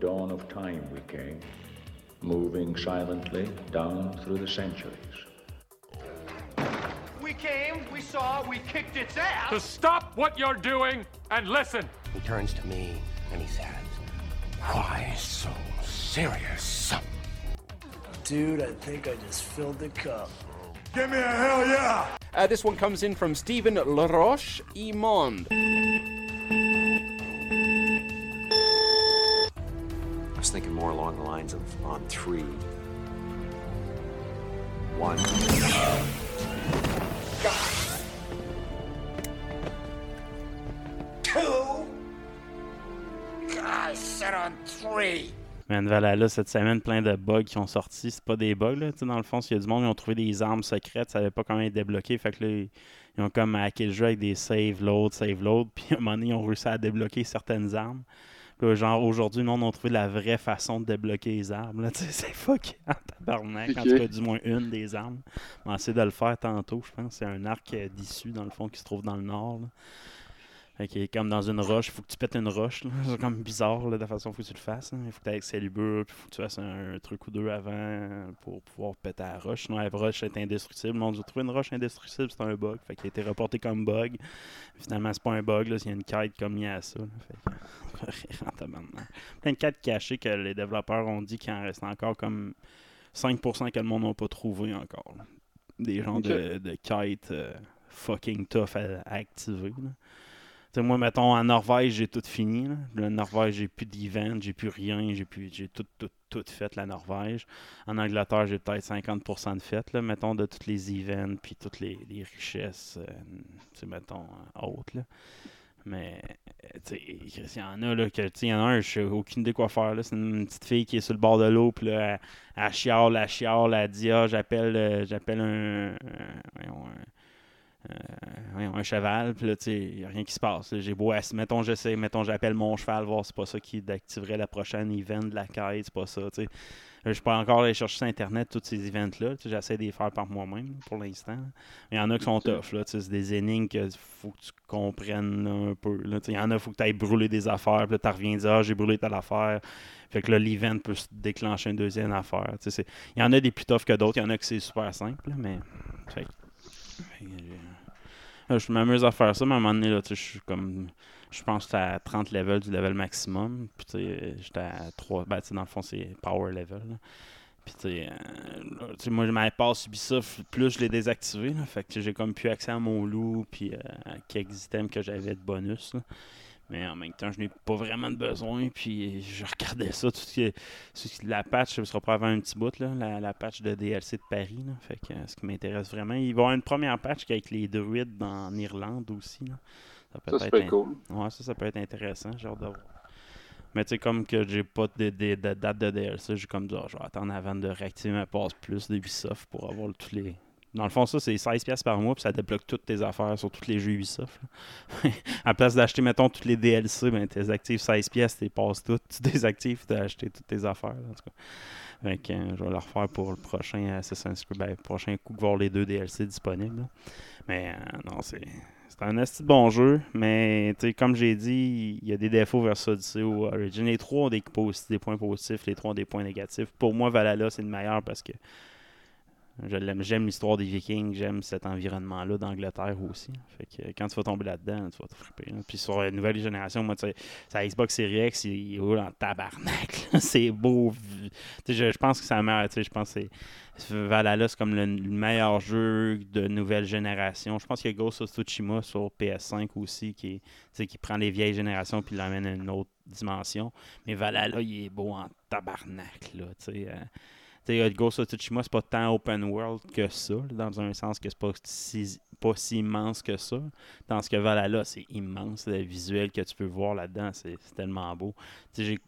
dawn of time we came, moving silently down through the centuries. We came, we saw, we kicked its ass. To stop what you're doing and listen. He turns to me and he says, Why so serious? Dude, I think I just filled the cup. Give me a hell yeah! Uh, this one comes in from Stephen Laroche Imond. Lines of on three. One. Two. I said on three. Man, cette semaine, plein de bugs qui ont sorti. C'est pas des bugs, là. Tu sais, dans le fond, s'il y a du monde, ils ont trouvé des armes secrètes, ça savait pas comment les débloquer. Fait que là, ils ont comme hacké le jeu avec des save load, save load. Puis à un moment donné, ils ont réussi à débloquer certaines armes. Là, genre, aujourd'hui, non, on a trouvé la vraie façon de débloquer les armes. Là, c'est fuck en tabarnak. En Ok. tout cas, du moins une des armes. On va essayer de le faire tantôt, je pense. C'est un arc euh, d'issue, dans le fond, qui se trouve dans le nord. Là. Fait qu'il est comme dans une roche, faut que tu pètes une roche. C'est comme bizarre là, de la façon faut que tu le fasses. là. Il faut que tu aies Excalibur, puis faut que tu fasses un, un truc ou deux avant pour pouvoir péter la roche. Sinon, la roche est indestructible. On a trouvé une roche indestructible, c'est un bug. Fait qu'il a été reporté comme bug. Finalement, c'est pas un bug, là, il y a une quête comme liée à ça. là. Fait que. Plein de quêtes cachées que les développeurs ont dit qu'il en reste encore comme 5% que le monde n'a pas trouvé encore. là. Des genres Ok. de, de quêtes euh, fucking tough à, à activer. là. Moi, mettons, en Norvège, j'ai tout fini. Là. La Norvège, j'ai plus d'event, j'ai plus rien, j'ai plus j'ai tout, tout, tout fait la Norvège. En Angleterre, j'ai peut-être 50% de fait, là, mettons, de tous les events, puis toutes les, richesses, euh, tu sais, mettons, euh, hautes, là. Mais, euh, tu sais, il y en a, là, que, il y en a un, je sais aucune idée quoi faire, là. C'est une petite fille qui est sur le bord de l'eau, puis là, elle, elle chiale, elle chiale, elle ah, j'appelle, euh, j'appelle un, un- euh, un cheval, puis là, tu sais, il n'y a rien qui se passe. J'ai beau, mettons, j'essaie, mettons, j'appelle mon cheval, voir si c'est pas ça qui activerait la prochaine event de la quête, c'est pas ça, tu sais. Euh, Je peux encore aller chercher sur Internet tous ces events-là. J'essaie de les faire par moi-même pour l'instant. Mais il y en a qui sont tough. Là, tu sais, c'est des énigmes qu'il faut que tu comprennes un peu. là. Il y en a, il faut que tu ailles brûler des affaires. Puis là, tu reviens dire Ah, j'ai brûlé telle affaire. Fait que là, l'event peut se déclencher une deuxième affaire. Il y en a des plus tough que d'autres. Il y en a que c'est super simple. mais. fait que- fait que, euh, je m'amuse à faire ça, mais à un moment donné, là, je suis comme. Je pense que j'étais à 30 levels du level maximum. Puis, tu sais, j'étais à 3. Ben, tu sais, dans le fond, c'est power level. là. Puis, tu sais, euh, moi, ma passe Ubisoft, plus je l'ai désactivé. Là, fait que j'ai comme plus accès à mon loup, puis euh, à quelques items que j'avais de bonus. Mais en même temps, je n'ai pas vraiment de besoin. Puis, je regardais ça. Tout ce qui est- la patch, ce sera pas avant un petit bout, là, la, la patch de DLC de Paris. Là. Fait que, ce qui m'intéresse vraiment, il va y avoir une première patch avec les druides en Irlande aussi. Là. Ça, c'est être cool. Ouais, ça, ça peut être intéressant. De. Mais tu sais, comme que j'ai pas de, de- de date de DLC, j'ai comme dit, Ah, je vais attendre avant de réactiver ma passe plus d'Ubisoft pour avoir tous les. Dans le fond, ça, c'est 16$ piastres par mois, puis ça débloque toutes tes affaires sur tous les jeux Ubisoft. à place d'acheter, mettons, tous les DLC, ben, tu actives 16$, piastres, tu passes toutes, tu désactives, tu as acheté toutes tes affaires. en tout cas. Euh, je vais le refaire pour le prochain Assassin's Creed, ben, prochain coup voir les deux DLC disponibles. Mais euh, non, c'est. C'est un de bon jeu, mais comme j'ai dit, il y a des défauts vers Odyssey ou Origin. Les trois ont des, des points positifs, les trois ont des points négatifs. Pour moi, Valhalla, c'est le meilleur parce que j'aime l'histoire des Vikings, j'aime cet environnement-là d'Angleterre aussi. Fait que quand tu vas tomber là-dedans, tu vas te frapper. là. Puis sur la nouvelle génération, moi, tu sais, sa Xbox Series X, il, il roule en tabarnak. C'est beau. Je, je pense que ça meurt. Je pense que Valhalla, c'est comme le, le meilleur jeu de nouvelle génération. Je pense qu'il y a Ghost of Tsushima sur PS5 aussi qui, qui prend les vieilles générations puis l'amène à une autre dimension. Mais Valhalla, il est beau en tabarnak. Là, tu sais, euh, tu sais, Ghost of Tsushima, c'est pas tant open world que ça, dans un sens que c'est pas si, pas si immense que ça. Dans ce que Valhalla, c'est immense. Le visuel que tu peux voir là-dedans, c'est tellement beau. S'il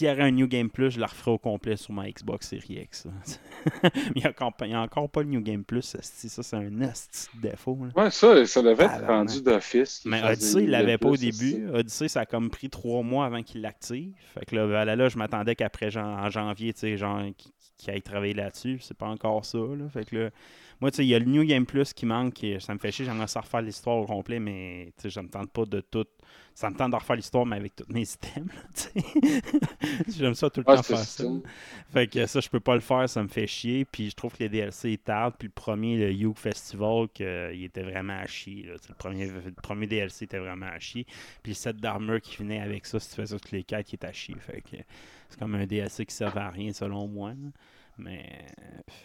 y avait un New Game Plus, je le referais au complet sur ma Xbox Series X. Mais il n'y a, a encore pas le New Game Plus. Ça, c'est un esti de défaut. là. Ouais, ça, ça devait être rendu d'office. Mais Odyssey, il l'avait pas au début. Odyssey, ça a comme pris trois mois avant qu'il l'active. Fait que là, Valhalla, je m'attendais qu'après en janvier, tu sais, genre, qu'il aille travailler là-dessus. C'est pas encore ça. Là. Fait Moi, tu sais, il y a le New Game Plus qui manque. et ça me fait chier. J'aimerais ça refaire l'histoire au complet, mais tu sais, je me tente pas de tout. Ça me tente de refaire l'histoire, mais avec tous mes items. J'aime ça tout le temps faire ça. Fait que ça, je peux pas le faire, ça me fait chier. Puis je trouve que les DLC tardent. Puis le premier, le Hugh Festival, que, il était vraiment à chier. là. Le, premier, le premier DLC était vraiment à chier. Puis le set d'armure qui venait avec ça, si tu fais ça toutes les quêtes, qui est à chier. Fait que c'est comme un DLC qui servait à rien selon moi. là. Mais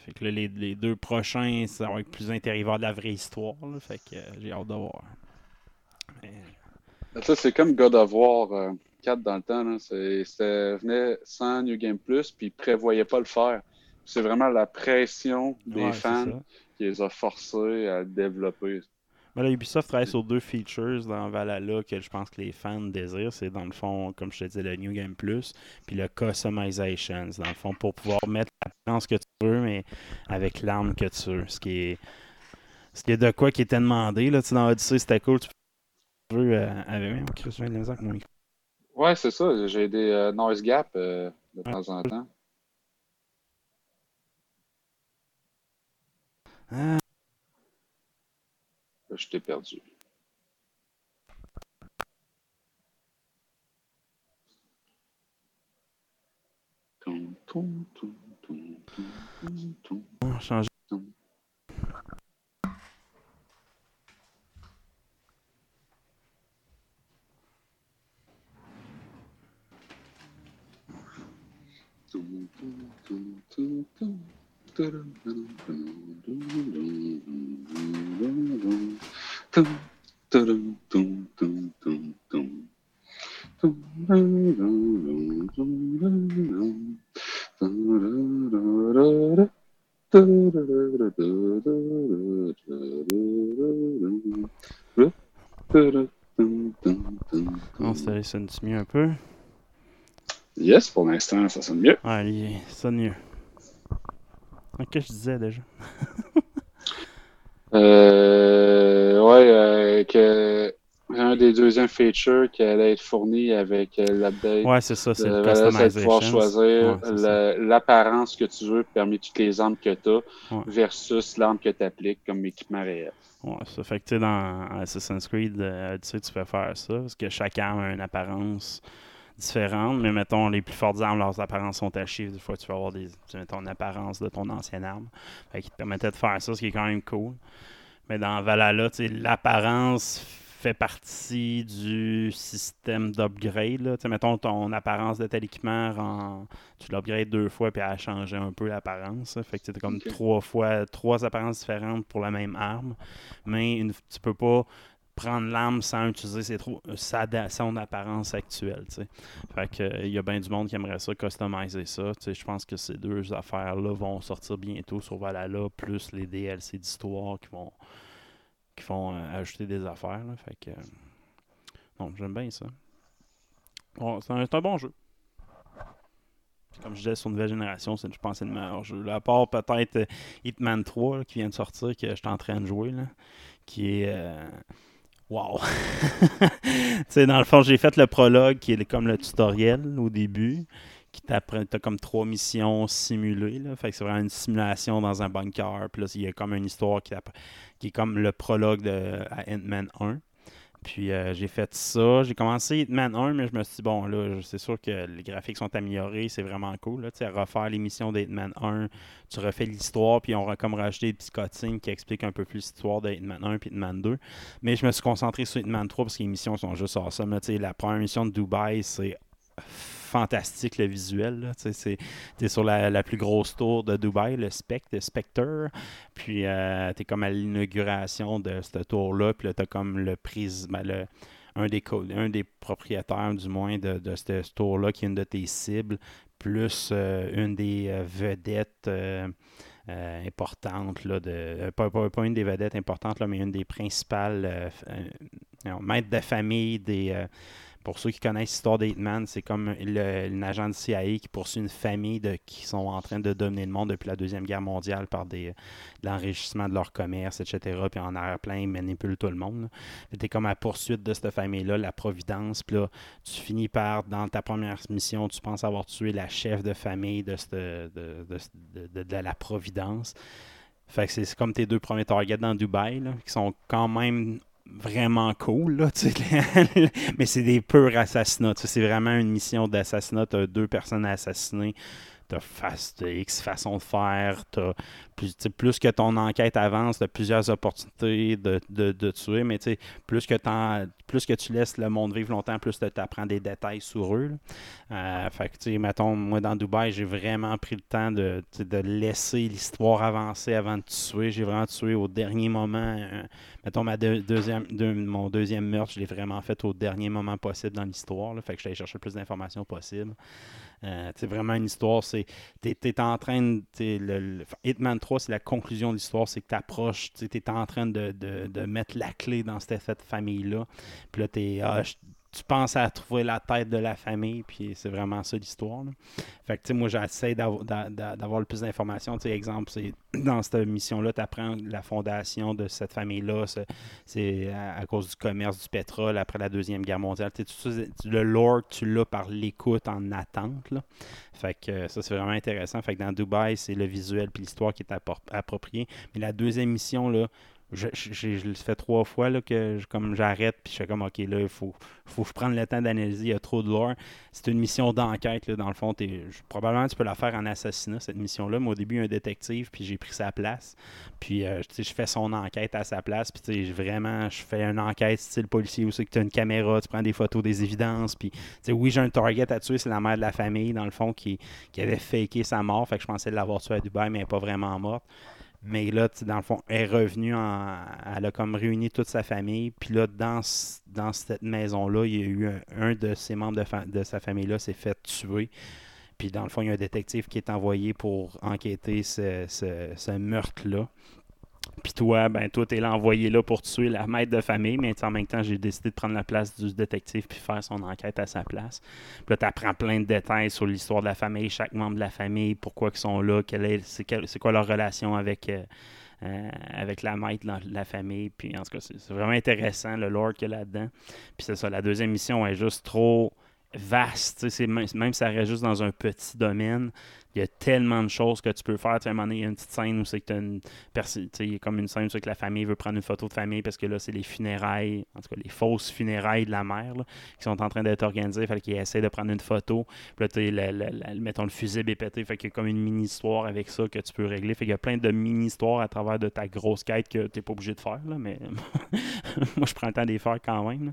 fait que là, les, les deux prochains, ça va être plus intérieur de la vraie histoire. là. Fait que euh, j'ai hâte de voir. Mais- Ça, c'est comme God of War euh, 4 dans le temps. C'était venait sans New Game Plus, puis ils prévoyaient pas le faire. C'est vraiment la pression des Ouais, fans qui les a forcés à développer. Mais là, Ubisoft travaille sur deux features dans Valhalla que je pense que les fans désirent. C'est dans le fond, comme je te disais, le New Game Plus, puis le Customization. C'est dans le fond pour pouvoir mettre l'apparence que tu veux, mais avec l'arme que tu veux. Ce qui est, ce qui est de quoi qui était demandé. Là, tu sais, dans Odyssey, c'était cool. Tu veux, euh, avec mon micro. Ouais, c'est ça. J'ai des euh, noise gap euh, de temps en temps. Ah, je t'ai perdu. On se sonne mieux un peu? Yes, pour l'instant, ça sonne mieux. Ah, il sonne mieux. Qu'est-ce que je disais déjà? Euh, ouais, euh, que un des deuxièmes features qui allait être fourni avec euh, l'update. Ouais, c'est ça, c'est le Euh, de pouvoir customization. choisir Ouais, l'apparence que tu veux parmi toutes les armes que tu as Ouais. versus l'arme que tu appliques comme équipement réel. Ouais, ça fait que tu sais, dans Assassin's Creed, euh, tu sais, tu peux faire ça, parce que chaque arme a une apparence différente, mais mettons, les plus fortes armes, leurs apparences sont tachées. Des fois, tu vas avoir des, mettons, une apparence de ton ancienne arme. Fait qu'il te permettait de faire ça, ce qui est quand même cool. Mais dans Valhalla, tu sais, l'apparence fait partie du système d'upgrade. mettons, ton apparence de tel équipement, rend- tu l'upgrades deux fois, puis elle a changé un peu l'apparence. Fait que tu comme trois fois, trois apparences différentes pour la même arme. Mais une, tu peux pas prendre l'arme sans utiliser ses sa, da- son apparence actuelle. Fait que euh, il y a bien du monde qui aimerait ça, customiser ça. Je pense que ces deux affaires-là vont sortir bientôt sur Valhalla, plus les DLC d'histoire qui vont qui vont euh, ajouter des affaires. là. Fait que euh, non, j'aime bien ça. Bon, c'est un, bon jeu. Comme je disais, sur nouvelle génération, je pense c'est le meilleur jeu. À part peut-être euh, Hitman 3 là, qui vient de sortir, que je suis en train de jouer, là, qui est. euh, Wow! dans le fond, j'ai fait le prologue qui est comme le tutoriel au début, qui t'apprend, t'as comme trois missions simulées, là. Fait que c'est vraiment une simulation dans un bunker. Puis là, il y a comme une histoire qui, qui est comme le prologue de à Ant-Man 1. Puis euh, j'ai fait ça. J'ai commencé Hitman 1, mais je me suis dit, bon, là, c'est sûr que les graphiques sont améliorés, c'est vraiment cool. Tu sais, refaire les missions d'Hitman 1, tu refais l'histoire, puis on a comme rajouté des petits cutscenes qui expliquent un peu plus l'histoire de Hitman 1 puis Hitman 2. Mais je me suis concentré sur Hitman 3 parce que les missions sont juste awesome. Tu sais, la première mission de Dubaï, c'est fantastique le visuel. Tu t'es sur la, plus grosse tour de Dubaï, le Spectre, Spectre. Puis euh, t'es comme à l'inauguration de cette tour-là. Puis là, t'as comme le prise, ben, un, des propriétaires, du moins, de, de cette tour-là, qui est une de tes cibles, plus euh, une des euh, vedettes. euh, importantes, pas, une des vedettes importantes, mais une des principales maîtres de famille des, pour ceux qui connaissent l'histoire des Hitman, c'est comme le, un agent de CIA qui poursuit une famille de, qui sont en train de dominer le monde depuis la Deuxième Guerre mondiale par des, de l'enrichissement de leur commerce, etc. Puis en arrière-plan, ils manipulent tout le monde. Tu comme à la poursuite de cette famille-là, la Providence. Puis là, tu finis par, dans ta première mission, tu penses avoir tué la chef de famille de, cette- de, de- de- la Providence Fait que c'est comme tes deux premiers targets dans Dubaï, qui sont quand même vraiment cool, là, tu sais. mais c'est des purs assassinats. C'est vraiment une mission d'assassinat. Tu as deux personnes à assassiner. Tu as X façons de faire. T'as plus, plus que ton enquête avance, tu as plusieurs opportunités de, de, de tuer. Mais plus que, plus que tu laisses le monde vivre longtemps, plus tu apprends des détails sur eux. Euh, fait que, mettons, moi, dans Dubaï, j'ai vraiment pris le temps de, de laisser l'histoire avancer avant de tuer. J'ai vraiment tué au dernier moment. euh, mettons, ma deux- deuxième, deux- mon deuxième meurtre, je l'ai vraiment fait au dernier moment possible dans l'histoire. Fait que allé chercher le plus d'informations possible. Euh, c'est vraiment une histoire, c'est t'es, t'es en train de le, Hitman 3, c'est la conclusion de l'histoire, c'est que tu approches, tu es en train de, de- mettre la clé dans cette, famille-là. Puis là, t'es, ah, tu penses à trouver la tête de la famille, puis c'est vraiment ça l'histoire. Fait que, moi, j'essaie d'avoir, d'a- d'a- d'avoir le plus d'informations. Tu exemple, c'est dans cette mission-là, tu apprends la fondation de cette famille-là. C'est, à, cause du commerce du pétrole après la Deuxième Guerre mondiale. Tu le lore, tu l'as par l'écoute en attente. Fait que euh, ça, c'est vraiment intéressant. Fait que dans Dubaï, c'est le visuel puis l'histoire qui est approprié. Mais la deuxième mission, là, je, je, je- le fais trois fois là, que je- comme j'arrête puis je fais comme OK là il faut, faut je prenne le temps d'analyser il y a trop de lore c'est une mission d'enquête dans le fond probablement tu peux la faire en assassinat cette mission là mais au début un détective puis j'ai pris sa place. Puis euh, je fais son enquête à sa place puis vraiment je fais une enquête style policier où que tu as une caméra tu prends des photos des évidences puis oui j'ai un target à tuer c'est la mère de la famille dans le fond qui, qui avait faké sa mort fait que je pensais l'avoir tué à Dubaï mais elle n'est pas vraiment morte mais là, dans le fond, elle est revenue, en, elle a comme réuni toute sa famille. Puis là, dans, ce- dans cette maison-là, il y a eu un, de ses membres de sa famille-là s'est fait tuer. Puis dans le fond, il y a un détective qui est envoyé pour enquêter ce, ce- ce meurtre-là. Puis toi, ben toi, t'es là envoyé là pour tuer la maître de famille, mais en même temps, j'ai décidé de prendre la place du détective puis faire son enquête à sa place. Puis là, tu apprends plein de détails sur l'histoire de la famille, chaque membre de la famille, pourquoi ils sont là, quelle est, c'est, quoi leur relation avec, euh, euh, avec la maître dans la famille. Puis en tout cas, c'est vraiment intéressant le lore qu'il y a là-dedans. Puis c'est ça, la deuxième mission est juste trop vaste. même, si ça reste juste dans un petit domaine, il y a tellement de choses que tu peux faire. Tu sais, un moment donné, il y a une petite scène où c'est que as une personne, comme une scène où que la famille veut prendre une photo de famille parce que là, c'est les funérailles, en tout cas, les fausses funérailles de la mère qui sont en train d'être organisées. Fait qu'ils essaient de prendre une photo. Puis là, le- mettons, le fusible est pété. Fait qu'il y a comme une mini-histoire avec ça que tu peux régler. Fait qu'il y a plein de mini-histoires à travers de ta grosse quête que tu n'es pas obligé de faire. Mais moi, je prends le temps de les faire quand même.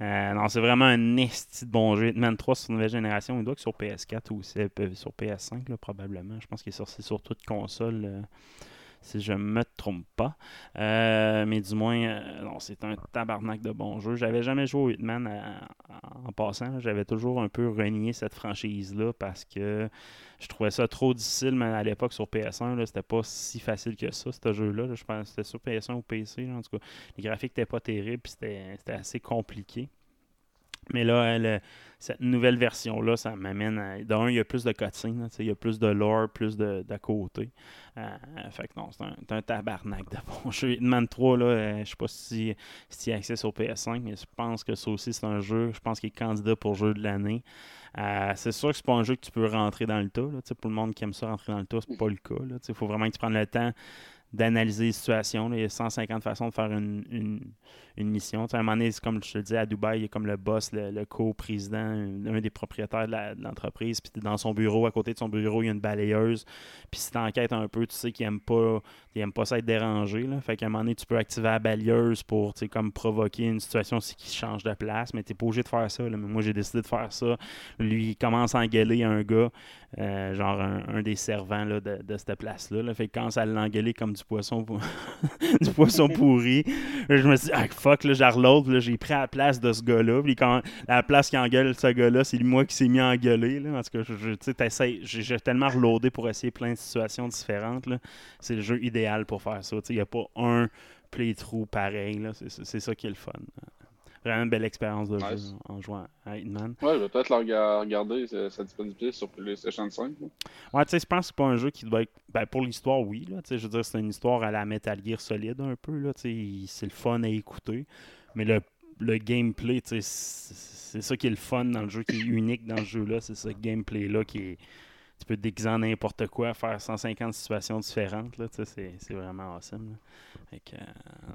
Euh, non, c'est vraiment un esti de bon jeu. Hitman 3 sur nouvelle génération. Il doit être sur PS4 ou euh, sur PS5 là, probablement. Je pense qu'il est sorti sur toute console. euh, si je me trompe pas. Euh, mais du moins, non, c'est un tabarnak de bon jeu. J'avais jamais joué au Hitman à- en passant. J'avais toujours un peu renié cette franchise-là parce que je trouvais ça trop difficile, mais à l'époque sur PS1, là, c'était pas si facile que ça, ce jeu-là. là. Je pense que c'était sur PS1 ou PC. en tout cas, les graphiques n'étaient pas terribles, c'était c'était assez compliqué. Mais là, elle, cette nouvelle version-là, ça m'amène à. D'un, il y a plus de cutscenes, tu il y a plus de lore, plus de, d'à côté. Euh, fait que non, c'est un, un tabarnak de bon jeu. Hitman 3, là, euh, je sais pas si, si y a accès sur PS5, mais je pense que ça aussi, c'est un jeu, je pense qu'il est candidat pour jeu de l'année. Euh, c'est sûr que c'est pas un jeu que tu peux rentrer dans le tas. Là, tu pour le monde qui aime ça, rentrer dans le tas, c'est pas le cas. Il faut vraiment que tu prennes le temps d'analyser les situations. Il y a 150 façons de faire une, une mission. Tu sais, à un moment donné, comme je te le disais, à Dubaï, il a comme le boss, le, co-président, un, des propriétaires de l'entreprise. Puis dans son bureau, à côté de son bureau, il y a une balayeuse. Puis si tu enquêtes un peu, tu sais qu'il aime pas pas ça être dérangé. Là. Fait qu'à un moment donné, tu peux activer la balayeuse pour comme provoquer une situation aussi qui change de place. Mais tu pas obligé de faire ça. Mais moi, j'ai décidé de faire ça. Lui, il commence à engueuler un gars, euh, genre un, des servants là, de, cette place-là. Là. Fait que quand ça l'engueuler comme du poisson du poisson pourri, je me suis dit, ah fuck, là, j'ai reload, là, j'ai pris la place de ce gars-là. Puis quand la place qui engueule ce gars-là, c'est moi qui s'est mis à engueuler. Là. En tout cas, j'ai tellement reloadé pour essayer plein de situations différentes. C'est le jeu idéal pour faire ça. Il n'y a pas un playthrough pareil. c'est ça qui est le fun. Vraiment une belle expérience de Nice. jeu en jouant à Hitman. Ouais, je vais peut-être rega- regarder sa, disponibilité sur PlayStation 5. là. Ouais, tu sais, je pense que c'est pas un jeu qui doit être. Ben, pour l'histoire, oui. Là, je veux dire, c'est une histoire à la Metal Gear solide un peu. Là, c'est le fun à écouter. Mais le, le gameplay, tu sais, c'est ça qui est le fun dans le jeu, qui est unique dans le jeu-là. C'est ce gameplay-là qui est. tu peux te déguiser en n'importe quoi, faire 150 situations différentes. Là, c'est, c'est vraiment awesome. là. Fait que, euh,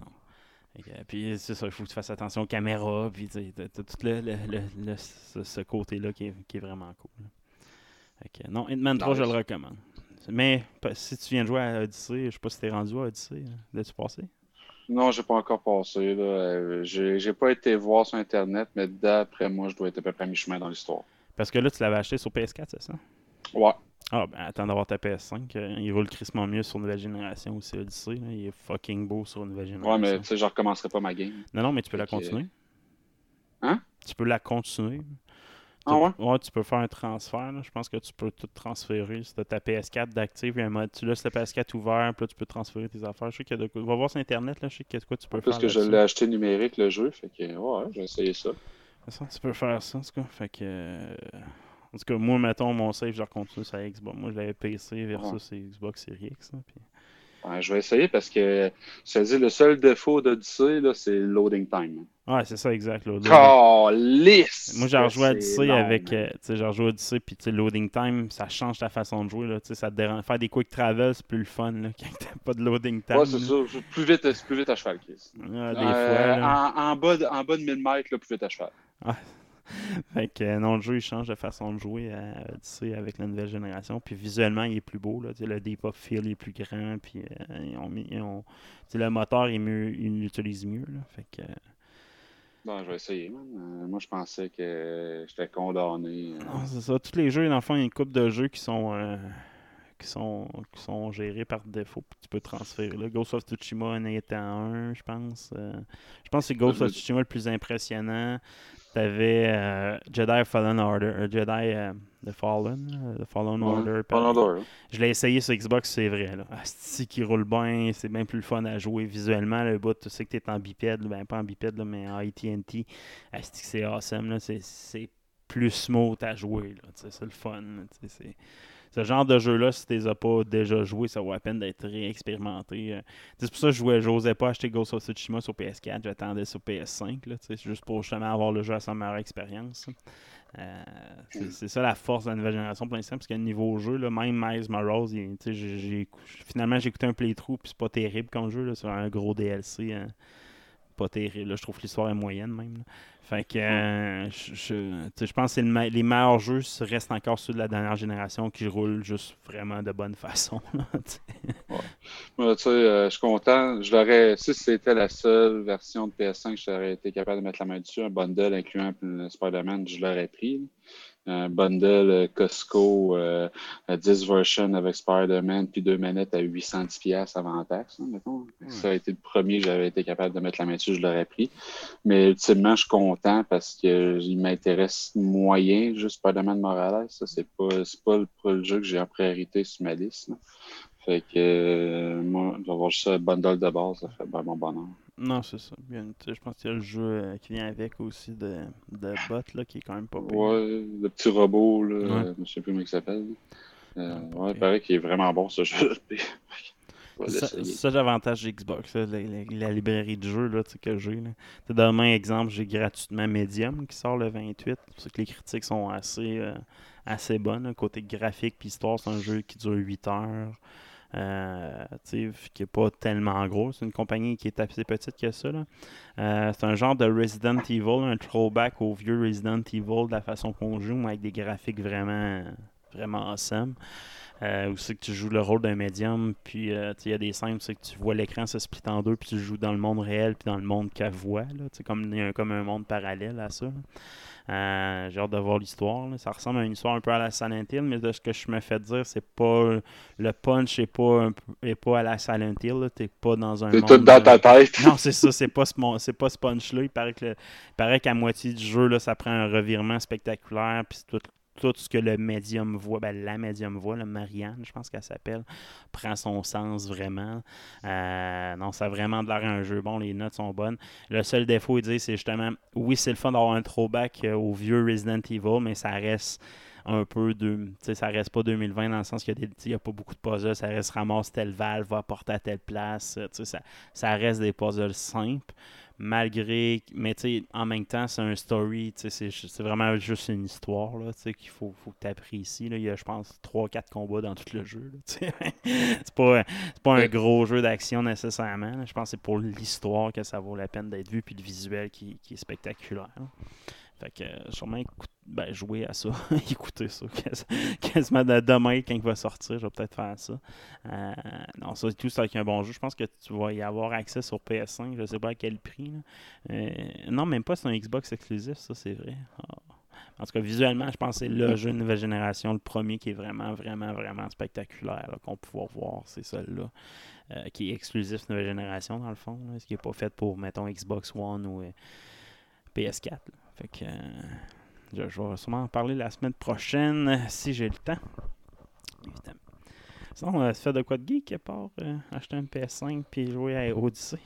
puis c'est ça, il faut que tu fasses attention aux caméras, puis tu tout le, le- le- ce, ce côté-là qui est, qui est vraiment cool. que, non, Hitman 3, je le recommande. Mais si tu viens de jouer à Odyssey, je sais pas si t'es rendu à Odyssey, hein. l'as-tu passé? Non, j'ai pas encore passé. Là. Euh, J'ai j'ai pas été voir sur Internet, mais d'après moi, je dois être à peu près à mi-chemin dans l'histoire. Parce que là, tu l'avais acheté sur PS4, c'est ça? Ouais. Ah, ben attends d'avoir ta PS5. euh, il roule crissement mieux sur nouvelle génération aussi, Odyssey. là. Il est fucking beau sur nouvelle génération. Ouais, mais tu sais, je recommencerai pas ma game. Non, non, mais tu peux la que- continuer. Hein? Tu peux la continuer. Ah ouais? Ouais, tu peux faire un transfert. là. Je pense que tu peux tout transférer. Si tu ta PS4 d'active, il y a un mode. Tu laisses la PS4 ouvert, puis là, tu peux transférer tes affaires. Je sais qu'il y a de quoi. Va voir sur Internet, là. Je sais de quoi tu peux En plus faire. que je l'ai acheté numérique, le jeu, fait que ouais, j'ai essayé ça. De toute façon, tu peux faire ça, en tout cas. Fait que. En tout cas, moi, mettons, mon save, je le continue sur Xbox. Moi, je l'avais PC versus Xbox Series X. là, puis- Ouais, je vais essayer parce que, je te dis, le seul défaut d'Odyssey, c'est le loading time. Ouais, c'est ça, exact. là. Calisse! Moi, j'ai rejoué Odyssey long, avec. euh, tu sais, j'ai rejoué à Odyssey, puis tu sais, loading time, ça change ta façon de jouer. Là, ça te dérange. Faire des quick travel, c'est plus le fun là, quand t'as pas de loading time. Ouais, c'est ça. Plus vite, plus vite à cheval, Chris. Des Euh, fois. là. en, en bas de, en bas de 1000 mètres, là, plus vite à cheval. Fait que euh, non, le jeu il change de façon de jouer à Odyssey avec la nouvelle génération. Puis visuellement, il est plus beau. Là, le Depop Feel est plus grand. Puis euh, ils ont mis. ils ont- le moteur, il, est mieux, mieux. Là, fait que, euh, Bon, je vais essayer. Euh, moi, je pensais que j'étais condamné. euh. non, c'est ça. Tous les jeux, dans le fond, il y a une couple de jeux qui sont. euh, qui sont, qui sont gérés par défaut, puis tu peux transférer. Là. Ghost of Tsushima en étant un, je pense. Euh, je pense que c'est Ghost je- of Tsushima le plus impressionnant. T'avais euh, Jedi Fallen Order, euh, Jedi euh, The Fallen, euh, The Fallen Ouais, Order. Fallen. Order, hein. Je l'ai essayé sur Xbox, c'est vrai. Là. Asti qui roule bien, c'est bien plus le fun à jouer visuellement. Le bout, tu sais que t'es en bipède, ben pas en bipède, là, mais en AT&T. Asti c'est awesome, là. C'est, c'est plus smooth à jouer, là. C'est le fun, C'est... Ce genre de jeu-là, si tu les as pas déjà joué, ça vaut la peine d'être réexpérimenté. Euh, C'est pour ça que je j'osais pas acheter Ghost of Tsushima sur PS4, j'attendais sur PS5, là, juste pour justement avoir le jeu à sa meilleure expérience. Euh, c'est ça la force de la nouvelle génération pour l'instant, parce que niveau jeu, même Miles Morales, finalement j'ai écouté un playthrough, puis c'est pas terrible comme jeu, c'est un gros DLC. hein. Pas terrible, là, je trouve que l'histoire est moyenne même. là. Fait que euh, je, pense que le les meilleurs jeux restent encore ceux de la dernière génération qui roulent juste vraiment de bonne façon. là. Moi, tu sais, euh, je suis content. Je l'aurais, si c'était la seule version de PS5, j'aurais été capable de mettre la main dessus. Un bundle incluant le Spider-Man, je l'aurais pris. Un bundle euh, Costco euh, à 10 versions avec Spider-Man, puis deux manettes à 810$ avant taxe. hein, mettons. Ça a été le premier que j'avais été capable de mettre la main dessus, je l'aurais pris. Mais ultimement, je suis content parce qu'il m'intéresse moyen, juste Spider-Man Morales. Ça, c'est pas, pas le, jeu que j'ai en priorité sur ma liste. là. Fait que euh, moi, d'avoir juste un bundle de base, ça fait bien mon bonheur. Non, c'est ça. Je pense qu'il y a le jeu euh, qui vient avec aussi de, de bot là, qui est quand même pas pire. Ouais, le petit robot, là, Ouais. euh, je sais plus comment il s'appelle. Euh, pas ouais, il paraît qu'il est vraiment bon ce jeu. Je vais Ça, l'avantage Xbox, là, la, la- la librairie de jeux là, que j'ai. Demain, exemple, j'ai gratuitement Medium qui sort le 28. C'est que les critiques sont assez, euh, assez bonnes. là. Côté graphique puis histoire, c'est un jeu qui dure 8 heures. Euh, qui est pas tellement gros. C'est une compagnie qui est assez petite que ça. Euh, c'est un genre de Resident Evil, un throwback au vieux Resident Evil de la façon qu'on joue, mais avec des graphiques vraiment, vraiment awesome. Euh, où c'est que tu joues le rôle d'un médium, puis euh, il y a des scènes où c'est que tu vois l'écran se split en deux, puis tu joues dans le monde réel, puis dans le monde qu'elle voit. Là, comme, il y a un- comme un monde parallèle à ça. là. Euh, J'ai hâte de voir l'histoire. là. Ça ressemble à une histoire un peu à la Silent Hill, mais de ce que je me fais dire, c'est pas. Le punch est pas, est pas à la Silent Hill. là. T'es pas dans un C'est tout dans ta tête. non, c'est ça, c'est pas ce, c'est pas ce punch-là. Il paraît que le- il paraît qu'à moitié du jeu, là, ça prend un revirement spectaculaire, puis tout, tout ce que le médium voit, ben, la médium voit, le Marianne, je pense qu'elle s'appelle, prend son sens vraiment. Euh, non, ça a vraiment de l'air un jeu bon, les notes sont bonnes. Le seul défaut, il dit, c'est justement, oui, c'est le fun d'avoir un throwback euh, au vieux Resident Evil, mais ça reste un peu de. Ça reste pas 2020 dans le sens qu'il y a, pas beaucoup de puzzles. Ça reste ramasse telle valve, va apporter à telle place. euh, ça, ça reste des puzzles simples. Malgré. Mais tu sais, en même temps, c'est un story. tu sais, C'est vraiment juste une histoire là, tu sais, qu'il faut, faut que tu apprécies. là. Il y a, je pense, 3-4 combats dans tout le jeu. là, tu sais. c'est pas, pas un gros jeu d'action nécessairement. là. Je pense que c'est pour l'histoire que ça vaut la peine d'être vu, puis le visuel qui, qui est spectaculaire. là. Fait que euh, sûrement écoute- ben, jouer à ça, écouter ça quas- quasiment de demain quand il va sortir, je vais peut-être faire ça. Euh, non, ça et tout, c'est avec un bon jeu. Je pense que tu vas y avoir accès sur PS5, je sais pas à quel prix. là. Euh, non, même pas, c'est un Xbox exclusif, ça c'est vrai. Ah. En tout cas, visuellement, je pense que c'est le jeu de nouvelle génération, le premier qui est vraiment, vraiment, vraiment spectaculaire qu'on peut pouvoir voir, c'est celui-là. euh, qui est exclusif nouvelle génération dans le fond, là, ce qui n'est pas fait pour, mettons, Xbox One ou euh, PS4. là. Fait que je, je vais sûrement en parler la semaine prochaine euh, si j'ai le temps. Évidemment. Sinon, euh, tu fais de quoi de geek à part euh, acheter un PS5 puis jouer à Odyssey?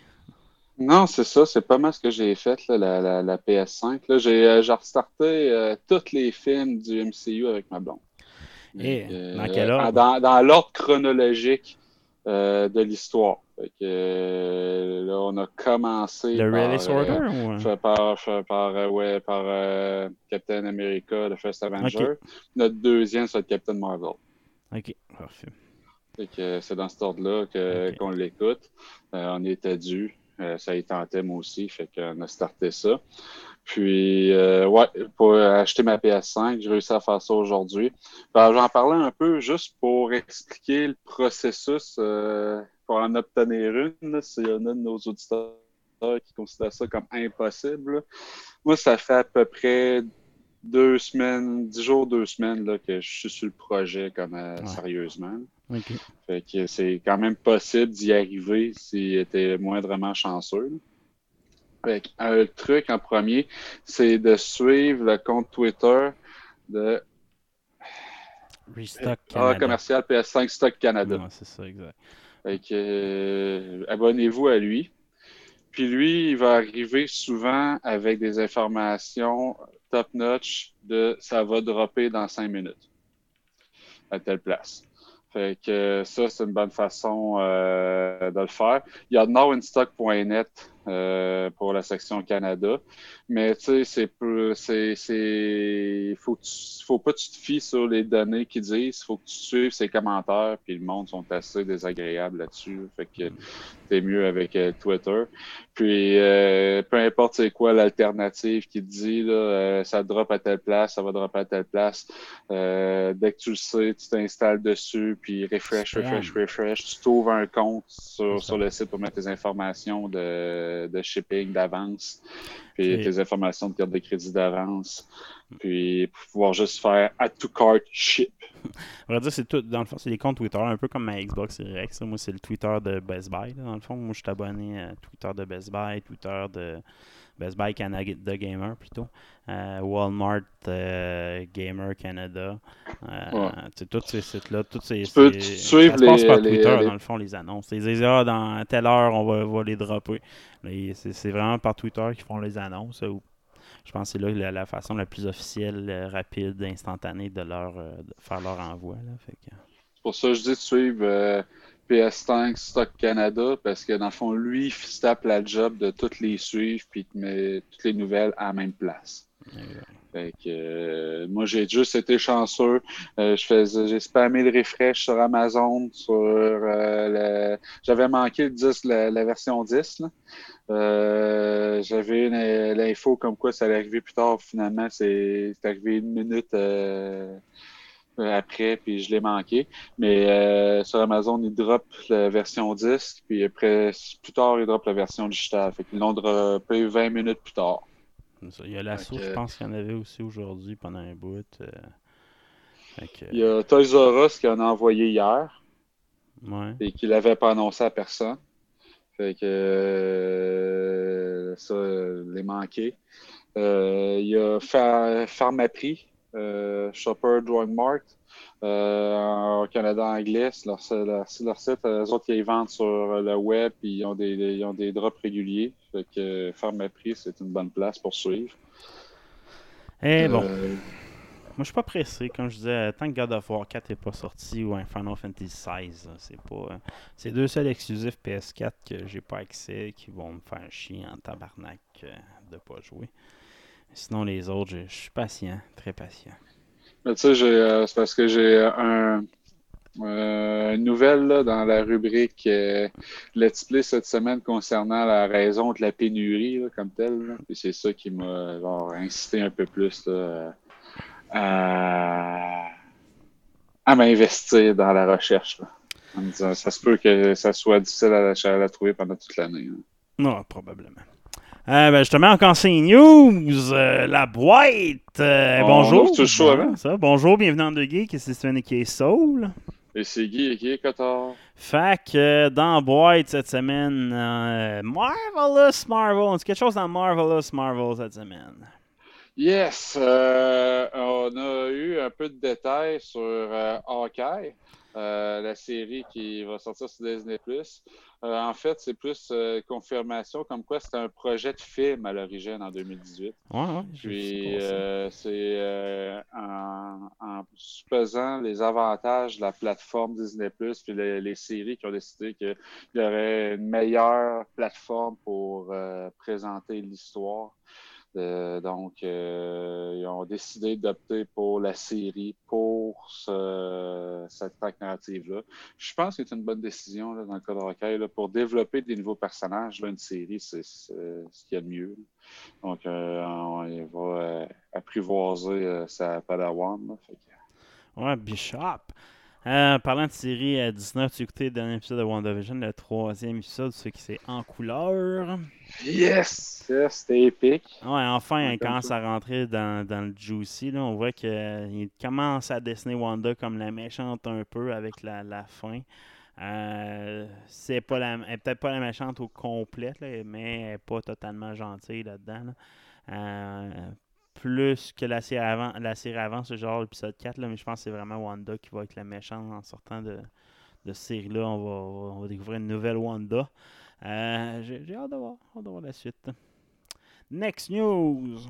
Non, c'est ça, c'est pas mal ce que j'ai fait, là, la, la, la PS5. Là, j'ai, euh, restarté euh, tous les films du MCU avec ma blonde. Et Donc, euh, dans quel ordre? Dans, dans l'ordre chronologique de l'histoire. Fait que, euh, là, on a commencé Le par, Release euh, Order euh? par, ouais, par euh, Captain America, le First Avenger. Notre deuxième, c'est Captain Marvel. Ok, parfait. Fait que c'est dans cet ordre-là que- qu'on l'écoute. Euh, on était dû. Ça y tentait moi aussi. Fait qu'on a starté ça. Puis, euh, ouais, pour acheter ma PS5, j'ai réussi à faire ça aujourd'hui. Ben, J'en parlais un peu juste pour expliquer le processus euh, pour en obtenir une. S'il y en a de nos auditeurs qui considèrent ça comme impossible. là. Moi, ça fait à peu près deux semaines, dix jours, deux semaines là, que je suis sur le projet comme euh, Ouais. sérieusement. Fait que c'est quand même possible d'y arriver s'il était moindrement chanceux. là. Un truc en premier, c'est de suivre le compte Twitter de Restock A Canada. commercial PS5 Stock Canada. C'est ça, exact. Euh, abonnez-vous à lui. Puis lui, il va arriver souvent avec des informations top-notch de ça va dropper dans cinq minutes à telle place. Fait que ça, c'est une bonne façon euh, de le faire. Il y a nowinstock.net euh, pour la section Canada. Mais tu sais, c'est peu- c'est c'est faut tu- faut pas que tu te fies sur les données qu'ils disent, faut que tu suives ses commentaires puis le monde sont assez désagréables là-dessus. Fait que t'es mieux avec euh, Twitter. Puis euh, peu importe c'est quoi l'alternative qui te dit là, ça drop à telle place, ça va dropper à telle place. Dès que tu le sais, tu t'installes dessus, puis refresh, refresh, refresh. Tu t'ouvres un compte sur, sur le site pour mettre tes informations de, de shipping d'avance, puis tes informations de carte de crédit d'avance, puis pouvoir juste faire add to cart ship. On va dire c'est tout. Dans le fond, c'est des comptes Twitter, un peu comme ma Xbox Series X. Moi, c'est le Twitter de Best Buy. là, dans le fond, moi, je suis abonné à Twitter de Best Buy, Twitter de Best Buy Canada Gamer plutôt, euh, Walmart euh, Gamer Canada. Euh, Ouais. tous ces sites-là, tous ces. Tu peux ces- suivre passe par les- Twitter, les- dans le fond, les annonces. Ils disent, ah, dans telle heure, on va, va les dropper. C'est vraiment par Twitter qu'ils font les annonces. ou- je pense que c'est là la, la façon la plus officielle, euh, rapide, instantanée de leur de faire leur envoi. Là. Fait que, C'est pour ça que je dis de suivre PS5 Stock Canada, parce que dans le fond, lui, il se tape la job de toutes les suivre, puis il met toutes les nouvelles à la même place. Exact. Fait que, euh, moi, j'ai juste été chanceux. Euh, je faisais, j'ai spammé le refresh sur Amazon, sur euh, le- j'avais manqué le 10, la, la version 10. là. Euh, j'avais l'info comme quoi ça allait arriver plus tard. Finalement, c'est c'est arrivé une minute après, puis je l'ai manqué. Mais euh, sur Amazon, ils drop la version 10, puis après, plus tard, ils drop la version digitale. Fait qu'ils l'ont droppé 20 minutes plus tard. Il y a l'assaut, je pense qu'il y en avait aussi aujourd'hui pendant un bout. euh, que, Il y a Toys R Us qui en a envoyé hier. ouais. et qu'il l'avait pas annoncé à personne. Fait que euh, ça, les manqué. Euh, il y a Pha- Pharmaprix, Shopper Drug Mart, euh, au Canada anglais, c'est leur, leur site. Les autres, ils vendent sur le web, puis ils ont des, ils ont des drops réguliers. Fait que Pharmaprix, c'est une bonne place pour suivre. Eh bon, Euh, moi, je suis pas pressé. Comme je disais, tant que God of War 4 n'est pas sorti ou un Final Fantasy 16, c'est pas. euh, c'est deux seuls exclusifs PS4 que j'ai pas accès, qui vont me faire chier en tabarnak euh, de pas jouer. Sinon, les autres, je je suis patient, très patient. Tu sais, euh, c'est parce que j'ai euh, un, euh, une nouvelle là, dans la rubrique euh, Let's Play cette semaine concernant la raison de la pénurie là, comme telle. c'est ça qui m'a incité un peu plus là, à, à m'investir dans la recherche. En me disant, ça se peut que ça soit difficile à la, à la trouver pendant toute l'année. Non, probablement. Euh, ben, justement, encore ces news. euh, la boîte. euh, On bonjour. tout avant. ça, bonjour, bienvenue dans The Geek. C'est Stéphane qui est Soul. Et c'est Guy et qui est Cotard. Fait que euh, dans boîte cette semaine, Marvelous Marvel. C'est quelque chose dans Marvelous Marvel cette semaine. Yes, on a eu un peu de détails sur Hawkeye, euh, la série qui va sortir sur Disney+. Euh, en fait, c'est plus euh, confirmation comme quoi c'était un projet de film à l'origine en 2018. Ouais, ouais. j'ai vu Puis c'est en, en pesant les avantages de la plateforme Disney+, puis les, les séries qui ont décidé qu'il y aurait une meilleure plateforme pour présenter l'histoire. Euh, donc, euh, ils ont décidé d'opter pour la série pour ce- cette track narrative-là. Je pense que c'est une bonne décision dans le cas de là, pour développer des nouveaux personnages. Une série, c'est ce qu'il y a de mieux. Donc, euh, on, va apprivoiser sa Padawan. Ouais, Bishop. Euh, parlant de série à 19, tu as écouté le dernier épisode de WandaVision, le troisième épisode, ce qui c'est en couleur? Yes! C'était épique. Ouais, enfin, il comme commence à rentrer dans, dans le juicy. Là. On voit qu'il commence à dessiner Wanda comme la méchante un peu avec la, la fin. Euh, c'est pas la, elle est peut-être pas la méchante au complet, là, mais elle n'est pas totalement gentille là-dedans. là. Euh, plus que la série avant, la série avant, c'est genre l'épisode 4, là, mais je pense que c'est vraiment Wanda qui va être la méchante en sortant de, de cette série-là. On va, on va découvrir une nouvelle Wanda. Euh, J'ai j'ai hâte de voir, hâte de voir la suite. Next news.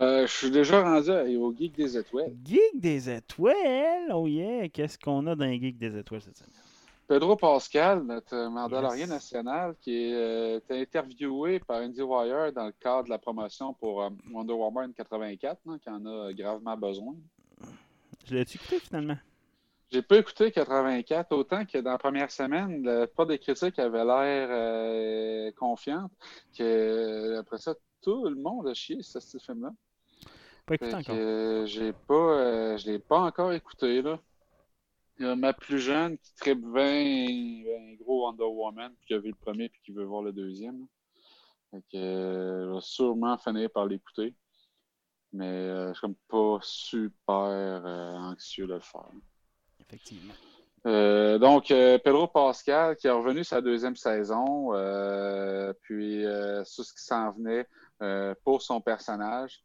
Euh, je suis déjà rendu au Geek des Étoiles. Geek des étoiles. Oh yeah. Qu'est-ce qu'on a dans les Geek des étoiles cette semaine? Pedro Pascal, notre mandalorien Yes. national, qui est euh, interviewé par IndieWire dans le cadre de la promotion pour euh, Wonder Woman 84, hein, qui en a gravement besoin. Je l'ai écouté finalement? J'ai pas écouté 84 autant que dans la première semaine, le, pas des critiques avaient l'air euh, confiantes que euh, après ça, tout le monde a chié sur ce film-là. Pas écouté encore. euh, j'ai pas, euh, je l'ai pas encore écouté là. Il y a ma plus jeune qui tripe bien, bien gros Wonder Woman, puis qui a vu le premier puis qui veut voir le deuxième. Fait que, euh, je vais sûrement finir par l'écouter. Mais euh, je suis comme pas super euh, anxieux de le faire. Effectivement. Euh, donc, Pedro Pascal qui est revenu sa deuxième saison, puis sur ce qui s'en venait pour son personnage.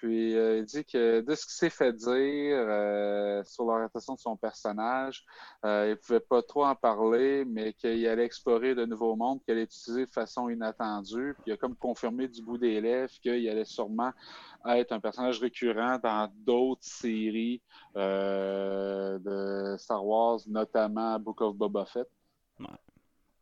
Puis euh, il dit que de ce qu'il s'est fait dire euh, sur l'orientation de son personnage, euh, il ne pouvait pas trop en parler, mais qu'il allait explorer de nouveaux mondes, qu'il allait utiliser de façon inattendue. Puis il a comme confirmé du bout des lèvres qu'il allait sûrement être un personnage récurrent dans d'autres séries de Star Wars, notamment Book of Boba Fett.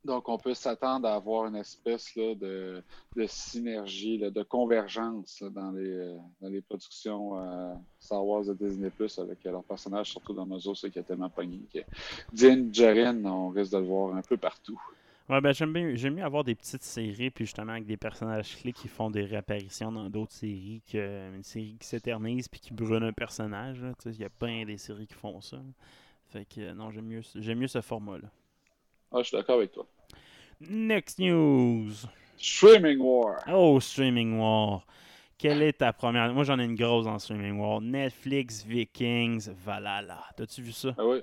Donc, on peut s'attendre à avoir une espèce de, de synergie, de convergence dans, les, euh, dans les productions euh, Star Wars de Disney Plus avec euh, leurs personnages, surtout dans nos autres, qui est tellement pogné. que Din on risque de le voir un peu partout. Ouais, ben j'aime bien j'aime mieux avoir des petites séries, puis justement avec des personnages clés qui font des réapparitions dans d'autres séries qu'une série qui s'éternise puis qui brûle un personnage. Il y a plein des séries qui font ça. Fait que non, j'aime mieux, j'aime mieux ce format-là. Ah, je suis d'accord avec toi. Next news. Streaming War. Oh, Streaming War. Quelle est ta première? Moi, j'en ai une grosse en Streaming War. Netflix, Vikings, Valhalla. T'as-tu vu ça? Ah oui.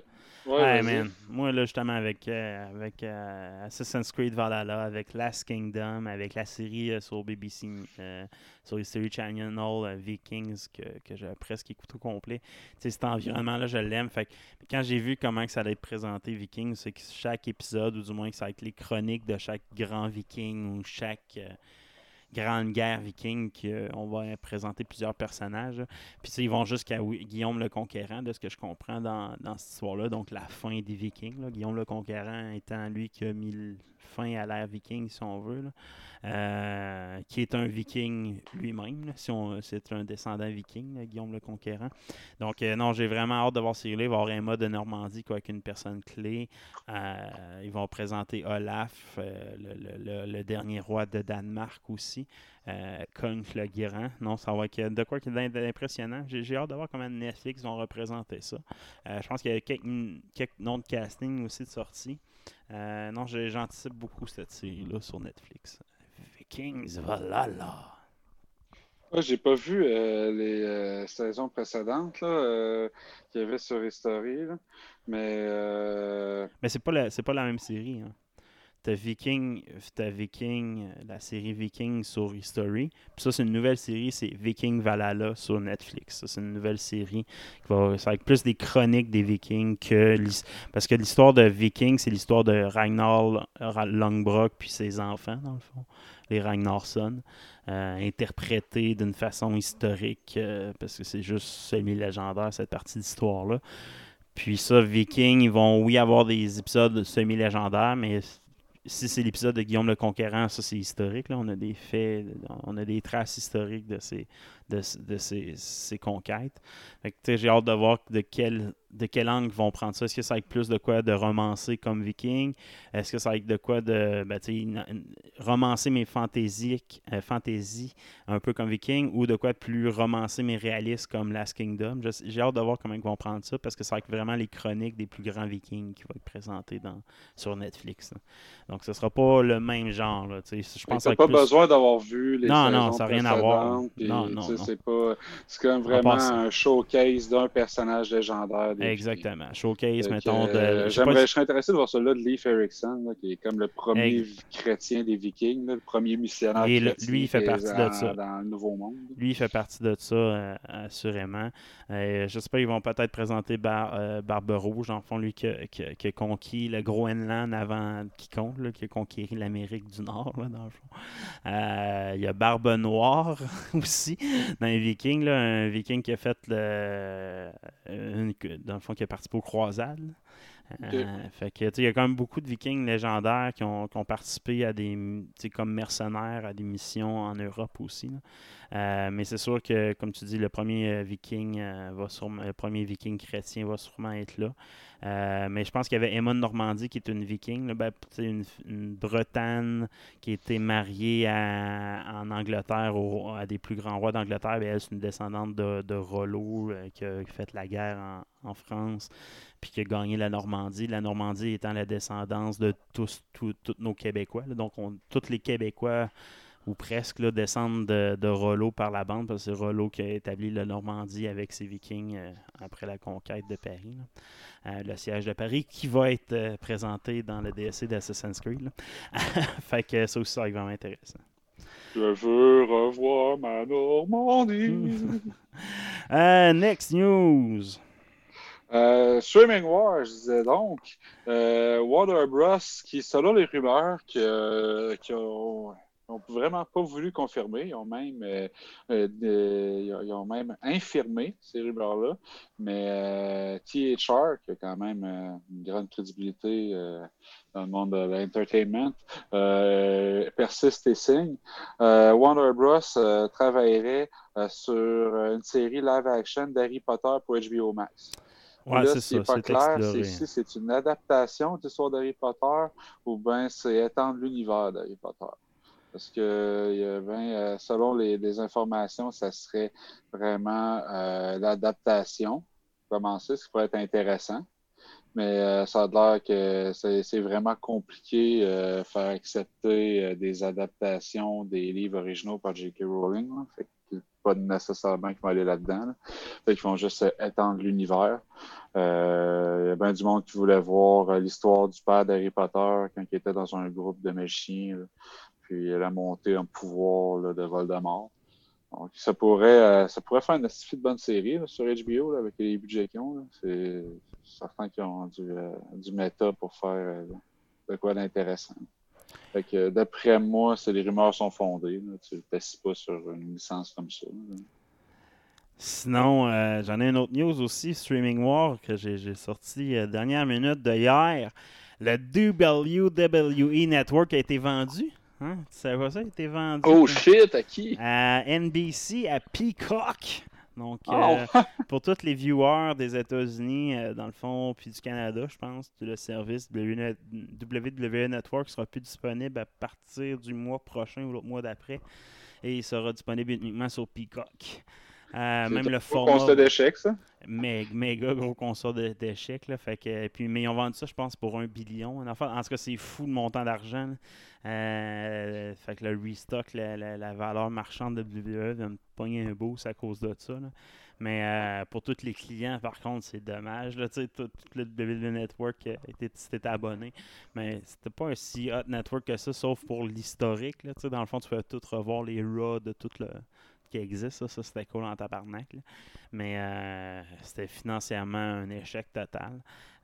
Ouais, man. Moi, là, justement, avec, euh, avec euh, Assassin's Creed Valhalla, avec Last Kingdom, avec la série euh, sur BBC, sur les séries Channel Vikings, que, que j'ai presque écouté au complet. Tu sais, cet environnement-là, je l'aime. Fait que quand j'ai vu comment que ça allait être présenté, Vikings, c'est que chaque épisode, ou du moins que ça va être les chroniques de chaque grand Viking ou chaque. Euh, grande guerre viking qu'on va présenter plusieurs personnages. Puis ils vont jusqu'à Guillaume le Conquérant, de ce que je comprends dans, dans cette histoire-là. Donc la fin des Vikings. Guillaume le Conquérant étant lui qui a mis fin à l'ère viking, si on veut. Euh, qui est un viking lui-même, si c'est un descendant viking, Guillaume le Conquérant. Donc, euh, non, j'ai vraiment hâte de voir ce Il va y avoir de Normandie quoi, avec une personne clé. Euh, ils vont présenter Olaf, le, dernier roi de Danemark aussi. Kong le Guérant. Non, ça va être de quoi qui est impressionnant. J'ai hâte de voir comment Netflix vont représenter ça. je pense qu'il y a quelques, quelques noms de casting aussi de sortie. Non, j'anticipe beaucoup cette série-là sur Netflix. Vikings Valhalla. Moi, j'ai pas vu euh, les euh, saisons précédentes euh, qu'il y avait sur History, mais. Mais c'est pas la, c'est pas la même série. Hein. Viking, as Viking, la série Viking sur History. Puis ça, c'est une nouvelle série, c'est Viking Valhalla sur Netflix. Ça, c'est une nouvelle série qui va avec plus des chroniques des Vikings que parce que l'histoire de Viking, c'est l'histoire de Ragnar Longbrock puis ses enfants dans le fond les Ragnarsson, euh, interprétés d'une façon historique, euh, parce que c'est juste semi-légendaire, cette partie d'histoire-là. Puis ça, Viking, ils vont, oui, avoir des épisodes semi-légendaires, mais si c'est l'épisode de Guillaume le Conquérant, ça c'est historique. Là. On a des faits, on a des traces historiques de ces, de, ces, conquêtes. J'ai hâte de voir de quel de quel angle vont prendre ça. Est-ce que ça va être plus de quoi de romancer comme Viking? Est-ce que ça va être de quoi de ben, romancer mes fantaisiques, euh, fantaisies un peu comme Viking ou de quoi plus romancer mes réalistes comme Last Kingdom? J'ai hâte de voir comment ils vont prendre ça parce que ça va être vraiment les chroniques des plus grands Vikings qui vont être présentées dans, sur Netflix. Donc ce sera pas le même genre. Là, je pense pas besoin d'avoir vu les Non, non, ça n'a rien à voir. non, non, C'est comme vraiment un showcase d'un personnage légendaire Exactement. Showcase, mettons. Euh, j'aimerais, je serais intéressé de voir celui-là de Leif Erikson, qui est comme le premier chrétien des Vikings, le premier missionnaire Et chrétien lui, il fait partie de ça. Dans le Nouveau Monde. Lui, il fait partie de ça, euh, assurément. Euh, je sais pas, ils vont peut-être présenter Bar, Barbe Rouge, en fond, lui qui a, conquis le Groenland avant quiconque, là, qui a conquis l'Amérique du Nord, là, dans le fond. il y a Barbe Noire aussi, dans les Vikings, là, un Viking qui a fait le, une, dans le fond, qui a participé aux croisades. Euh, fait que, il y a quand même beaucoup de vikings légendaires qui ont, participé à des, comme mercenaires à des missions en Europe aussi. Euh, mais c'est sûr que, comme tu dis, le premier euh, viking va sûrement, le premier viking chrétien va sûrement être là. mais je pense qu'il y avait Emma de Normandie qui est une viking, ben, une, une, Bretagne qui était mariée en Angleterre à des plus grands rois d'Angleterre. Ben, elle, c'est une descendante de, de Rollo qui a fait la guerre en, en France puis qui a gagné la Normandie. La Normandie étant la descendance de tous, tous, nos Québécois. Donc, on, tous les Québécois, ou presque, là, descendent de, de, Rollo par la bande, parce que c'est Rollo qui a établi la Normandie avec ses Vikings euh, après la conquête de Paris. Euh, le siège de Paris, qui va être euh, présenté dans le DSC d'Assassin's Creed. fait que ça aussi, ça va être vraiment intéressant. Je veux revoir ma Normandie. next news. Euh, Streaming Wars, je disais donc, euh, Water Bros, qui, selon les rumeurs, qui, euh, qui ont, vraiment pas voulu confirmer, ils ont même, euh, ils ont même infirmé ces rumeurs-là, mais THR, qui a quand même une grande crédibilité dans le monde de l'entertainment, persiste et signe. Warner Bros. travaillerait sur une série live-action d'Harry Potter pour HBO Max. Ouais, là, ce n'est pas clair, c'est si c'est une adaptation de l'histoire d'Harry Potter ou bien c'est étendre l'univers d'Harry Potter. Parce que ben, selon les, informations, ça serait vraiment euh, l'adaptation. Commencer, ce qui pourrait être intéressant. Mais euh, ça a l'air que c'est vraiment compliqué de faire accepter des adaptations des livres originaux par J.K. Rowling. Fait pas nécessairement qu'ils vont aller là-dedans. Ils vont juste étendre l'univers. Euh, il y a bien du monde qui voulait voir euh, l'histoire du père d'Harry Potter quand il était dans un groupe de magiciens. Puis il a monté un pouvoir de Voldemort. Donc, ça pourrait, euh, ça pourrait faire une de bonne série sur HBO avec les budgets qu'ils ont. C'est certain qu'ils ont du, du méta pour faire de quoi d'intéressant. Fait que d'après moi, c'est les rumeurs sont fondées. là. Tu ne pas sur une licence comme ça. là. Sinon, euh, j'en ai une autre news aussi, Streaming War, que j'ai j'ai sorti euh, dernière minute de hier. Le WWE Network a été vendu. Hein? Tu savais pas ça? Il a été vendu. Oh shit, à qui? à NBC, à Peacock. Donc, Oh. euh, pour tous les viewers des États-Unis, euh, dans le fond, puis du Canada, je pense, le service WWE WWE Network sera plus disponible à partir du mois prochain ou l'autre mois d'après. Et il sera disponible uniquement sur Peacock. Euh, même le gros format. constat d'échec, ça. Mé- méga gros constat fait que, puis, mais ils ont vendu ça, je pense, pour un billion. En, fait, en tout cas, c'est fou le montant d'argent. Euh, fait que le restock, la, la- la valeur marchande de WWE vient de pogner un boost à cause de ça. là. Mais euh, pour tous les clients, par contre, c'est dommage. Là, tout, tout le WWE Network, était, abonné. Mais c'était pas un si hot network que ça, sauf pour l'historique. Dans le fond, tu peux tout revoir les Raw de tout le qui existe. Ça, ça c'était cool en tabarnak. là. Mais euh, c'était financièrement un échec total.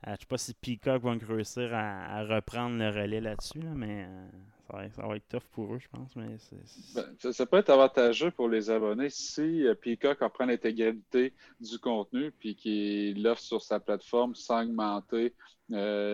Euh, je sais pas si Peacock va réussir à, à reprendre le relais là-dessus, là, mais euh, ça, va, ça va être tough pour eux, je pense. Mais Ben, ça, ça peut être avantageux pour les abonnés si Peacock apprend l'intégralité du contenu puis qu'il l'offre sur sa plateforme sans augmenter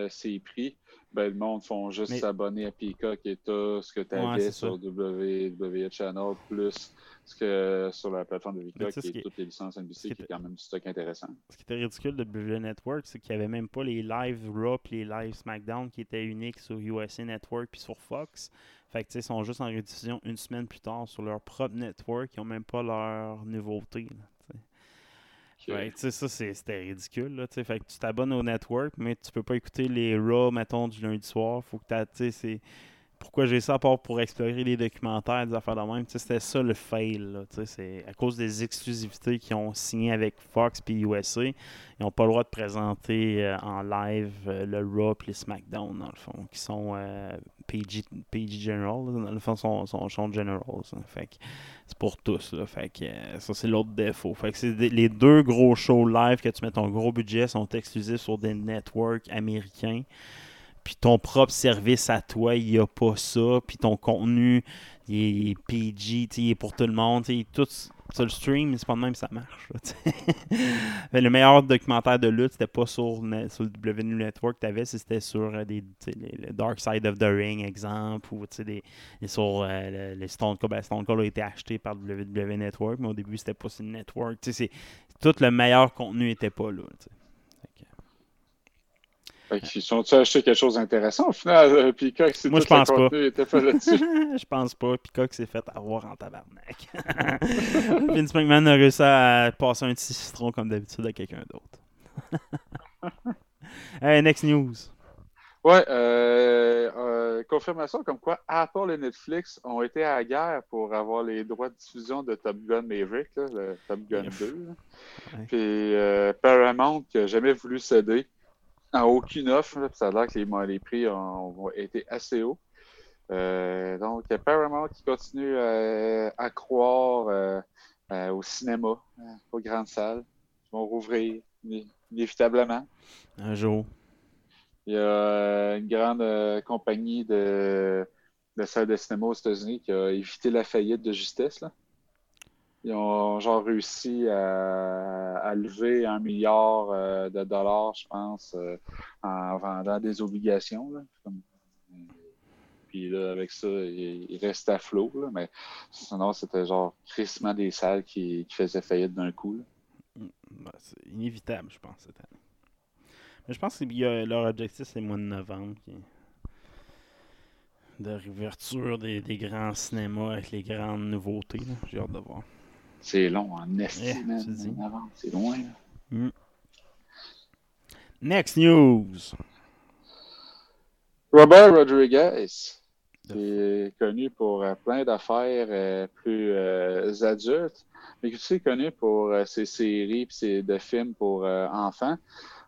ses prix. Ben, le monde font juste Mais- s'abonner à Peacock et tout ce que tu avais sur. WWE Channel plus que sur la plateforme de et qui est- toutes les licences NBC qui qui est est- quand même du stock intéressant. ce qui était ridicule de WWE Network, c'est qu'il n'y avait même pas les live Raw et les live SmackDown qui étaient uniques sur USA Network puis sur Fox. Fait que, ils sont juste en rediffusion une semaine plus tard sur leur propre network. Ils n'ont même pas leur nouveauté. là, tu sais. Que- Ouais, tu sais, ça, c'était ridicule. Là, tu fait que tu t'abonnes au network, mais tu peux pas écouter les Raw, mettons, du lundi soir. Faut que tu c'est... Pourquoi j'ai ça à part pour explorer les documentaires, des affaires de même. C'était ça le fail. C'est à cause des exclusivités qu'ils ont signées avec Fox et USA. Ils n'ont pas le droit de présenter euh, en live euh, le Raw et le SmackDown, dans le fond, qui sont euh, PG, PG General. Dans le fond, sont, sont, Generals. hein. C'est pour tous. Ça, c'est l'autre défaut. Fait que les deux gros shows live que tu mets ton gros budget sont exclusifs sur des networks américains. Puis ton propre service à toi, il n'y a pas ça. Puis ton contenu, il est PG, il est pour tout le monde. Tout sur le stream, c'est pas de même ça marche. le meilleur documentaire de lutte, c'était pas sur, sur le WWE Network que tu avais, c'était sur euh, des, le Dark Side of the Ring, exemple, ou des, sur euh, le- Stone Cold. Ben, Stone Cold a été acheté par le WWE Network, mais au début, c'était pas sur le network. Tout le meilleur contenu était pas là. Qu'ils sont-ils acheté quelque chose d'intéressant au final? euh, Peacock, Moi, je pense pas. était là-dessus. je pense pas. Peacock s'est fait avoir en tabarnak. Vince McMahon a réussi à passer un petit citron comme d'habitude à quelqu'un d'autre. hey, next news. Ouais, euh, euh, confirmation comme quoi Apple et Netflix ont été à la guerre pour avoir les droits de diffusion de Top Gun Maverick, là, le Top Gun Yep. 2. là. Ouais. Puis euh, Paramount qui n'a jamais voulu céder à aucune offre. là, puis ça a l'air que les, les prix ont, ont été assez hauts. Euh, donc, il y a Paramount qui continue euh, à croire euh, euh, au cinéma, euh, aux grandes salles. Ils vont rouvrir iné- inévitablement. Un jour. Il y a une grande compagnie de, de salles de cinéma aux États-Unis qui a évité la faillite de justesse. Là. Ils ont genre réussi à, lever un milliard euh, de dollars, je pense, euh, en vendant des obligations. Comme- puis là, avec ça, il, il reste à flot. Mais sinon, c'était genre crissement des salles qui, qui faisaient faillite d'un coup. là. Ben, c'est inévitable, je pense, cette année. Mais je pense que leur objectif, c'est le mois de novembre. De réouverture des, grands cinémas avec les grandes nouveautés. J'ai hâte de voir. C'est long en esti, Eh, avant. C'est loin. là. Next news. Robert Rodriguez, qui est connu pour euh, plein d'affaires euh, plus euh, adultes, mais qui est aussi connu pour euh, ses séries et ses de films pour euh, enfants,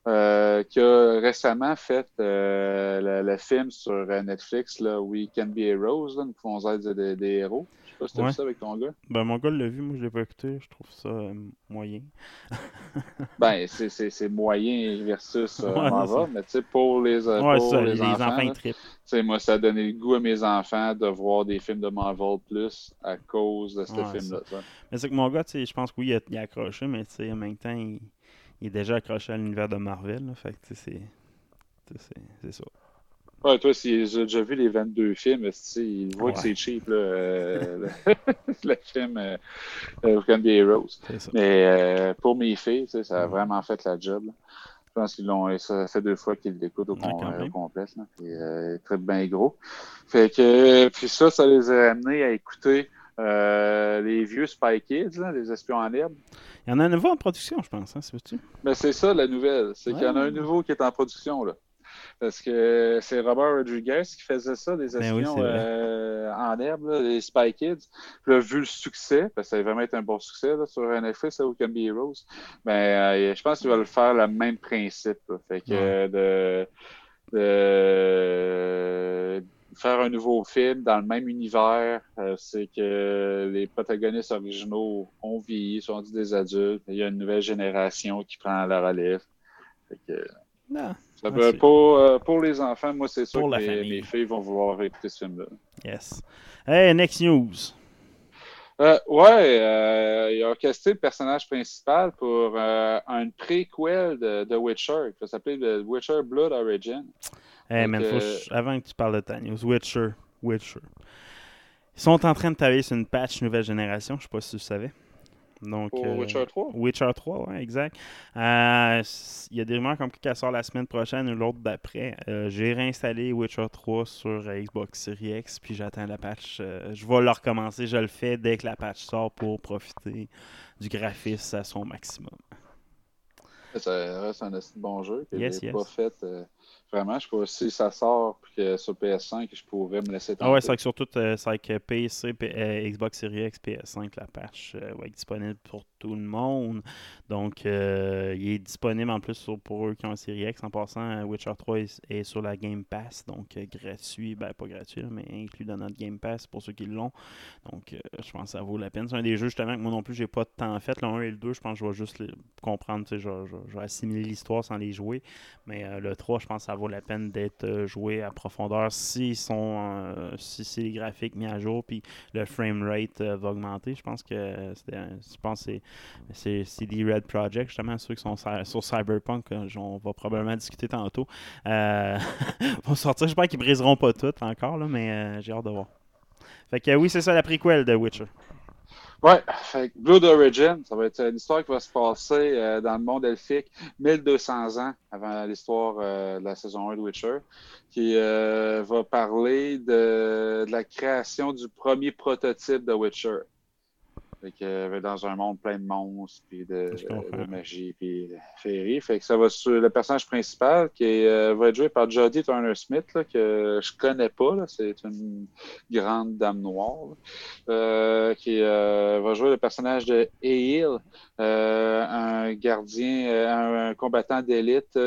euh, qui a récemment fait euh, le, le film sur euh, Netflix, là, We Can Be Heroes, là, nous pouvons être des, des héros. Je sais pas si tu as Ouais. vu ça avec ton gars. Ben, mon gars l'a vu, moi je l'ai pas écouté, je trouve ça moyen. Ben, c'est- moyen versus Ouais, Marvel, mais tu sais, pour les, ouais, pour ça, les, les, enfants, enfants, là, trippent. tu sais, moi, ça a donné le goût à mes enfants de voir des films de Marvel plus à cause de ce film-là. Mais c'est que mon gars, tu sais, je pense que oui, il a, il a accroché, mais tu sais, en même temps, il, il est déjà accroché à l'univers de Marvel. là, fait que tu sais, c'est. C'est c'est ça. Ouais, toi, si j'ai déjà vu les 22 films, il voit que Ouais. c'est cheap, là, euh, le, film euh, Can Be Heroes. Mais euh, pour mes filles, ça a vraiment fait la job. là. Je pense qu'ils l'ont. Ça fait deux fois qu'ils l'écoutent au, Ouais, euh, complet. Là. Puis, euh, très bien gros. Fait que puis ça, ça les a amenés à écouter euh, les vieux Spy Kids, les espions en herbe. Il y en a un nouveau en production, je pense, hein, c'est Mais c'est ça la nouvelle, c'est qu'il y en a un nouveau qui est en production là. Parce que c'est Robert Rodriguez qui faisait ça, des Ben oui, espions euh, en herbe, là, les Spy Kids. Puis là, vu le succès, parce que ça va vraiment être un bon succès là, sur Netflix, là, Who Can Be Heroes, ben, euh, je pense qu'il va le faire le même principe. Fait que Ouais. de, de faire un nouveau film dans le même univers, euh, c'est que les protagonistes originaux ont vieilli, sont dit des adultes, il y a une nouvelle génération qui prend la relève. Fait que, Non. ça Ah, peut- c'est- pour, euh, pour les enfants, moi, c'est sûr Pour que mes filles vont vouloir écouter ce film-là. Yes. Hey, next news. Euh, ouais, euh, il a casté le personnage principal pour euh, un préquel de, de Witcher, qui va s'appeler The Witcher Blood Origin. Hey, Donc, man, faut que je- avant que tu parles de ta news, Witcher. Witcher. Ils sont en train de travailler sur une patch nouvelle génération, je sais pas si tu le savais. Donc, Pour euh, Witcher 3? Witcher 3, ouais, exact. Euh, Il y a des rumeurs comme qu'elle sort la semaine prochaine ou l'autre d'après. Euh, J'ai réinstallé Witcher 3 sur Xbox Series X, puis j'attends la patch. je vais le recommencer, je le fais dès que la patch sort pour profiter du graphisme à son maximum. Ça reste un assez bon jeu que Yes, pas fait vraiment. Je sais pas si ça sort puis que sur PS5, je pourrais me laisser Ah ouais, tenter. c'est vrai que surtout, euh, c'est vrai que PC, P- euh, Xbox Series X, PS5, la patch euh, va être disponible pour tout le monde. Donc, euh, il est disponible en plus sur- pour eux qui ont un Series X. En passant, euh, Witcher 3 est, est sur la Game Pass, donc gratuit, ben pas gratuit, mais inclus dans notre Game Pass pour ceux qui l'ont. Donc, je pense que ça vaut la peine. C'est un des jeux justement que moi non plus, j'ai pas de temps fait. Le 1 et le 2, je pense que je vais juste les comprendre, tu sais, je, vais- je je vais assimiler l'histoire sans les jouer. Mais le 3, je pense que ça vaut la peine d'être euh, joué à profondeur sont euh, si c'est les graphiques mis à jour puis le frame rate euh, va augmenter. Je pense que je pense c'est CD Red Project, justement ceux qui sont sur, Cyberpunk, on va probablement discuter tantôt. Euh, vont sortir, j'espère qu'ils briseront pas tout encore là, mais j'ai hâte de voir. Fait que oui, c'est ça la prequel de Witcher. Que Blood Origin, ça va être une histoire qui va se passer euh, dans le monde elfique 1200 ans avant l'histoire euh, de la saison 1 de Witcher, qui euh, va parler de la création du premier prototype de Witcher. Fait que, euh, dans un monde plein de monstres, puis de, magie, puis de féerie. Fait que ça va sur le personnage principal qui est, euh, va être joué par Jodie Turner-Smith, là, que je connais pas. C'est une grande dame noire. euh, qui euh, va jouer le personnage de Eil, euh, un gardien, un, un combattant d'élite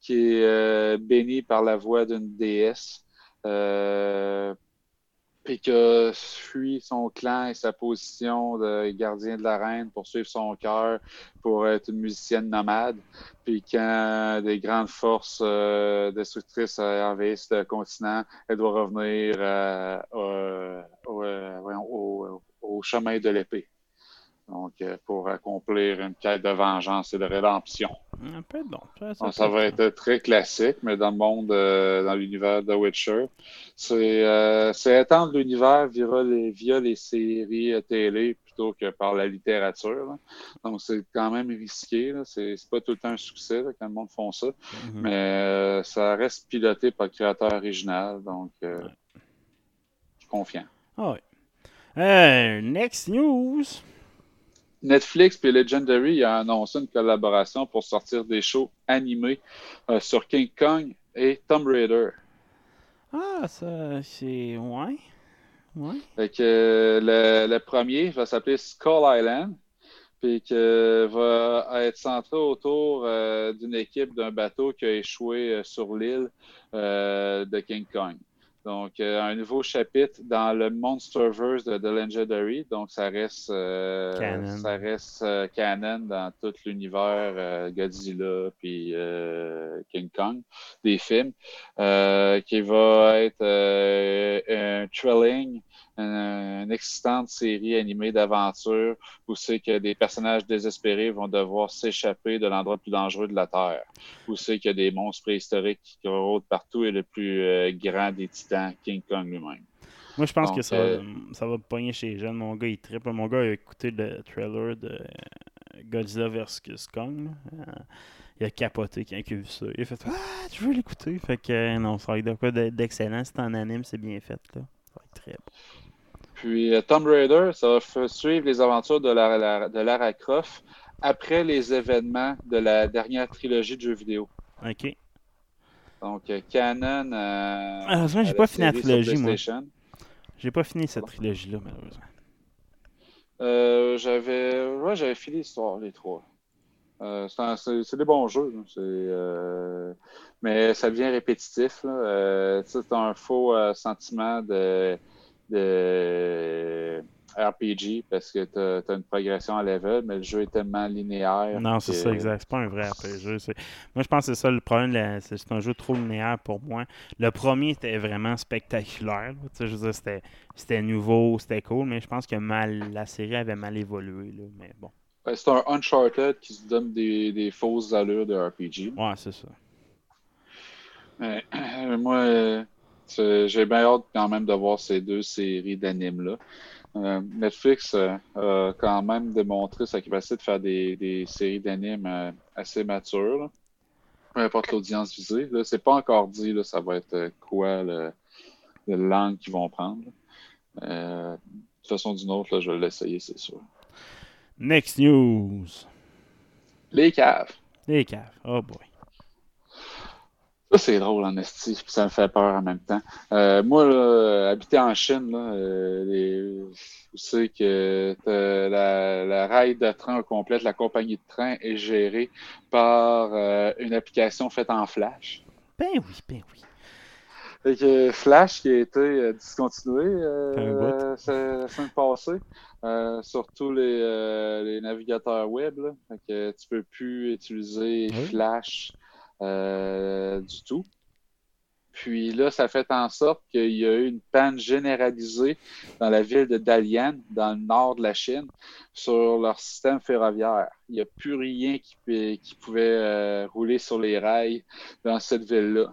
qui est béni par la voix d'une déesse. Puis qui a fui son clan et sa position de gardien de la reine pour suivre son cœur, pour être une musicienne nomade. Puis quand des grandes forces euh, destructrices envahissent le continent, elle doit revenir euh, euh, au- chemin de l'épée. Donc, pour accomplir une quête de vengeance et de rédemption. Un peu bon. Ça, ça va être très classique, mais dans le monde, euh, dans l'univers de Witcher. C'est euh, étendre l'univers via les, via les séries euh, télé plutôt que par la littérature. là. Donc, c'est quand même risqué. C'est pas tout le temps un succès là, quand le monde font ça. Mhm. Mais euh, ça reste piloté par le créateur original. Donc, euh, je suis confiant. Ah. Euh, next news. Netflix et Legendary a annoncé une collaboration pour sortir des shows animés euh, sur King Kong et Tomb Raider. Ah, ça, c'est. Ouais. Ouais. Fait que, euh, le, le premier va s'appeler Skull Island. puis que va être centré autour euh, d'une équipe d'un bateau qui a échoué sur l'île euh, de King Kong. Donc, euh, un nouveau chapitre dans le Monsterverse de The Legendary. Donc, ça reste, euh, Canon. ça reste euh, canon dans tout l'univers Godzilla puis King Kong des films, qui va être un thrilling, une excitante série animée d'aventure où c'est que des personnages désespérés vont devoir s'échapper de l'endroit le plus dangereux de la Terre, où c'est qu'il y a des monstres préhistoriques qui rôdent partout et le plus euh, grand des titans, King Kong lui-même. Moi, je pense Donc, que ça, euh, va- ça va pogner chez les jeunes. Mon gars, il trippe. Mon gars, il a écouté le trailer de Godzilla vs. Kong. Euh, il a capoté quand il a vu ça. Il a fait Ah, tu veux l'écouter Fait que non, ça va être de quoi d- d'excellent. C'est en anime, c'est bien fait. Là. Ça va être très bon. Puis euh, Tomb Raider, ça va suivre les aventures de Lara, Lara- de Lara Croft après les événements de la dernière trilogie de jeux vidéo. Ok. Donc, euh, Canon. Euh, Malheureusement, j'ai pas fini la trilogie, moi. J'ai pas fini cette trilogie-là, malheureusement. Euh, j'avais ouais, j'avais fini l'histoire, les trois. Euh, c'est c'est c'est des bons jeux. C'est, euh, mais ça devient répétitif. t'as un faux sentiment de, de RPG parce que tu as, une progression à level, mais le jeu est tellement linéaire. Non, c'est que- ça, exact. C'est pas un vrai RPG. Moi, je pense que c'est ça le problème. C'est un jeu trop linéaire pour moi. Le premier était vraiment spectaculaire. Je veux dire, c'était- nouveau, c'était cool, mais je pense que mal, la série avait mal évolué. Là. Mais bon, Ben, c'est un Uncharted qui se donne des, des fausses allures de RPG. ouais, c'est ça. Mais, moi, euh, j'ai bien hâte quand même de voir ces deux séries d'animes-là. Euh, Netflix euh, a quand même démontré sa capacité de faire des, des séries d'animes euh, assez matures. là. Peu importe l'audience visée. Là, c'est pas encore dit là, ça va être quoi le, le langue qu'ils vont prendre. de toute façon, d'une autre, là, je vais l'essayer, c'est sûr. Next news. Les caves. Les caves. Oh boy. Ça, c'est drôle en esti, puis ça me fait peur en même temps. Euh, moi, là, habiter en Chine, là, euh, les- vous savez que la, la rail de train au complet, la compagnie de train est gérée par euh, une application faite en Flash. Ben oui, ben oui. Fait que Flash qui a été euh, discontinué euh, euh, la semaine passée, euh, sur tous les, euh, les navigateurs web. Là. Fait que tu peux plus utiliser Oui. Flash euh, du tout. Puis là, ça fait en sorte qu'il y a eu une panne généralisée dans la ville de Dalian, dans le nord de la Chine, sur leur système ferroviaire. Il n'y a plus rien qui, pouvait euh, rouler sur les rails dans cette ville-là.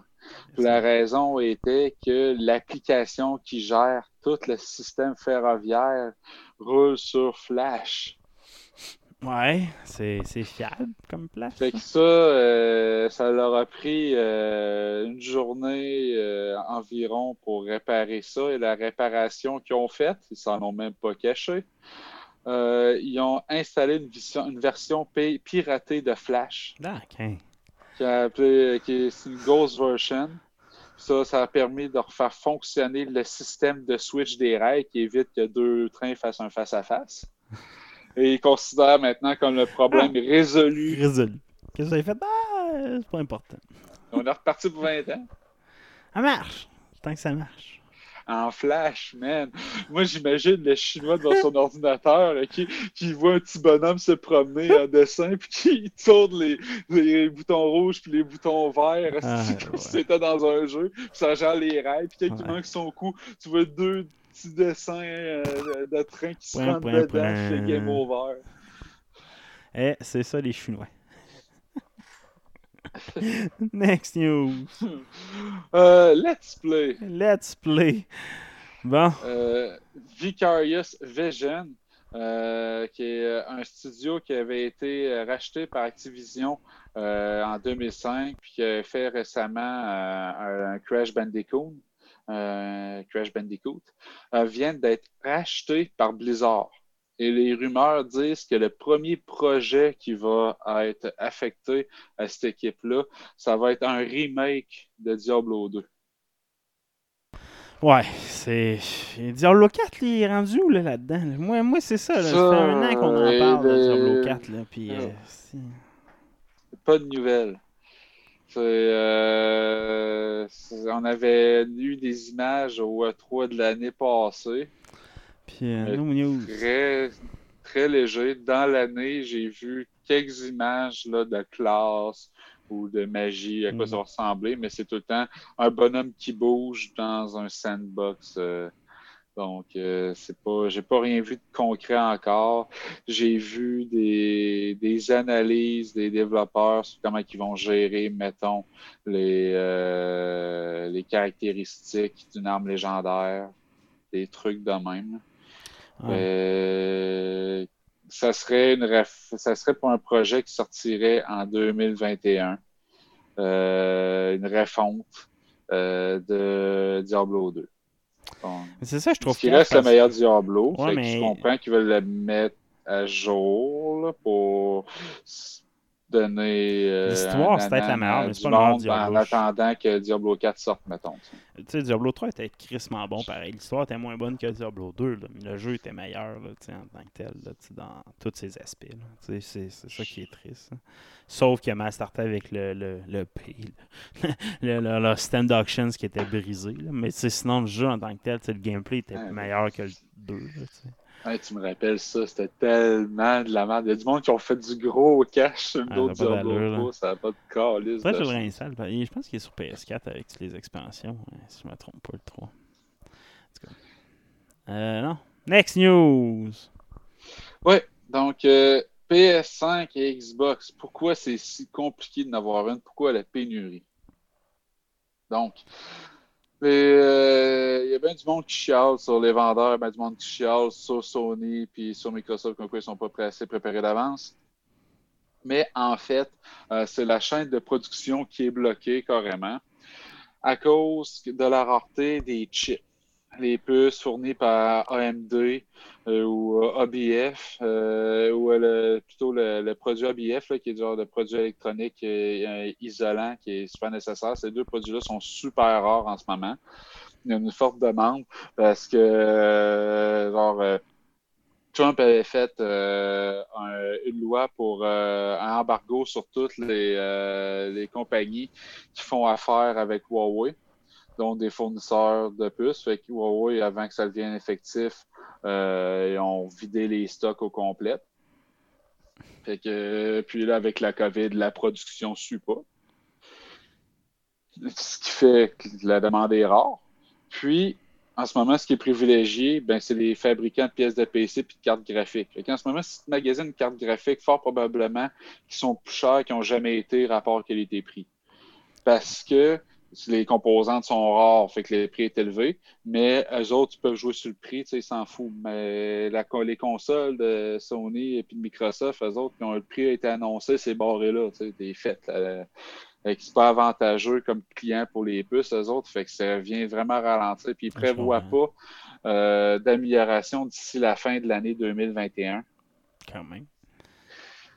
La raison était que l'application qui gère tout le système ferroviaire roule sur Flash. Ouais, c'est c'est fiable comme place. Fait que ça, euh, ça leur a pris euh, une journée euh, environ pour réparer ça. Et la réparation qu'ils ont faite, ils s'en ont même pas caché. Euh, ils ont installé une, vision- une version pi- piratée de Flash. Ah, ok. qui a appelé, qui est c'est une Ghost version. Ça, ça a permis de refaire fonctionner le système de switch des rails qui évite que deux trains fassent un face-à-face. Et ils considèrent maintenant comme le problème est résolu. Résolu. Qu'est-ce que vous avez fait? Ah, c'est pas important. On est reparti pour 20 ans. Ça marche. Tant que ça marche. En flash, man. Moi, j'imagine le Chinois devant son ordinateur là, qui, qui voit un petit bonhomme se promener en dessin puis qui tourne les, les boutons rouges puis les boutons verts Ah, comme ouais. si c'était dans un jeu. Puis ça gère les rails. Puis quand il Ouais. manque son coup, tu vois deux petits dessins euh, de train qui se point, dedans point. c'est game over. Eh, c'est ça les Chinois. Next news. Euh, let's play. Let's play. Bon. Euh, Vicarious Vision, euh, qui est un studio qui avait été racheté par Activision en 2005, puis qui a fait récemment un Crash Bandicoot, euh, Crash Bandicoot, euh, vient d'être racheté par Blizzard. Et les rumeurs disent que le premier projet qui va être affecté à cette équipe-là, ça va être un remake de Diablo 2. Ouais, c'est. Diablo 4, il est rendu où là, là-dedans? là? Moi, moi c'est ça. Là. Ça, fait un an qu'on en parle de Diablo 4. Là, puis, euh, Pas de nouvelles. Euh, on avait eu des images au E3 de l'année passée. puis euh, Euh, no. Très, très léger. Dans l'année, j'ai vu quelques images là, de classe ou de magie, à quoi Mhm. ça va ressembler, mais c'est tout le temps un bonhomme qui bouge dans un sandbox. euh, donc, euh, c'est pas, j'ai pas rien vu de concret encore. J'ai vu des, des analyses des développeurs sur comment ils vont gérer, mettons, les, euh, les caractéristiques d'une arme légendaire, des trucs de même. Ouais. Euh, ça serait une ref- ça serait pour un projet qui sortirait en 2021. Euh, une refonte euh, de Diablo 2. Mais C'est ça, je trouve Ce qui reste le parce- meilleur Diablo. Ouais, fait que mais- Je comprends qu'ils veulent le mettre à jour là, pour donner. euh, L'histoire, c'est peut-être la meilleure, mais c'est pas le meilleur monde Diablo. En attendant que Diablo 4 sorte, mettons. tu sais. Diablo 3 était crissement bon, pareil. L'histoire était moins bonne que Diablo 2, là, mais le jeu était meilleur là, en tant que tel, là, dans tous ses aspects. C'est c'est ça qui est triste. hein. Sauf que mal starté avec le, le, le le, le, le stand auctions qui était brisé. Mais sinon, le jeu en tant que tel, le gameplay était Ouais. meilleur que le 2. là, tu sais. Hey, tu me rappelles ça, c'était tellement de la merde. Il y a du monde qui ont fait du gros cash sur le dos de ça a pas d'allure, Diablo là. 3, ça n'a pas de calice. De je le Je pense qu'il est sur PS4 avec les expansions, hein, si je me trompe pas, le 3. En tout cas. Euh, non. Next news! Ouais, donc euh, PS5 et Xbox, pourquoi c'est si compliqué de n'avoir une? Pourquoi la pénurie? Donc, les, euh, il y a bien du monde qui chiale sur les vendeurs, bien du monde qui chiale sur Sony puis sur Microsoft, comme quoi ils sont pas assez préparés d'avance. Mais en fait, euh, c'est la chaîne de production qui est bloquée carrément à cause de la rareté des chips. Les puces fournies par AMD euh, ou euh, ABF, euh, ou plutôt le, produit ABF, là, qui est du genre de produit électronique euh, isolant, qui est super nécessaire. Ces deux produits-là sont super rares en ce moment. Il y a une forte demande parce que, genre, Trump avait fait un- une loi pour un embargo sur toutes les compagnies qui font affaire avec Huawei, dont des fournisseurs de puces. Fait que Huawei, avant que ça devienne effectif, euh, ils ont vidé les stocks au complet. Fait que, puis là, avec la COVID, la production ne suit pas. Ce qui fait que la demande est rare. Puis, en ce moment, ce qui est privilégié, ben, c'est les fabricants de pièces de PC et de cartes graphiques. Fait qu'en ce moment, si tu magasines une carte graphique, fort probablement, qui sont plus chères, qui n'ont jamais été rapport qualité-prix. Parce que les composantes sont rares, fait que le prix est élevé, mais eux autres, ils peuvent jouer sur le prix, tu sais, ils s'en foutent. Mais la, les consoles de Sony et puis de Microsoft, eux autres, quand le prix a été annoncé, c'est barré là, tu sais, t'es fait. là. Fait que c'est pas avantageux comme client pour les puces, eux autres, fait que ça vient vraiment ralentir. Puis ils Ah, prévoient pas euh, d'amélioration d'ici la fin de l'année 2021. Quand même.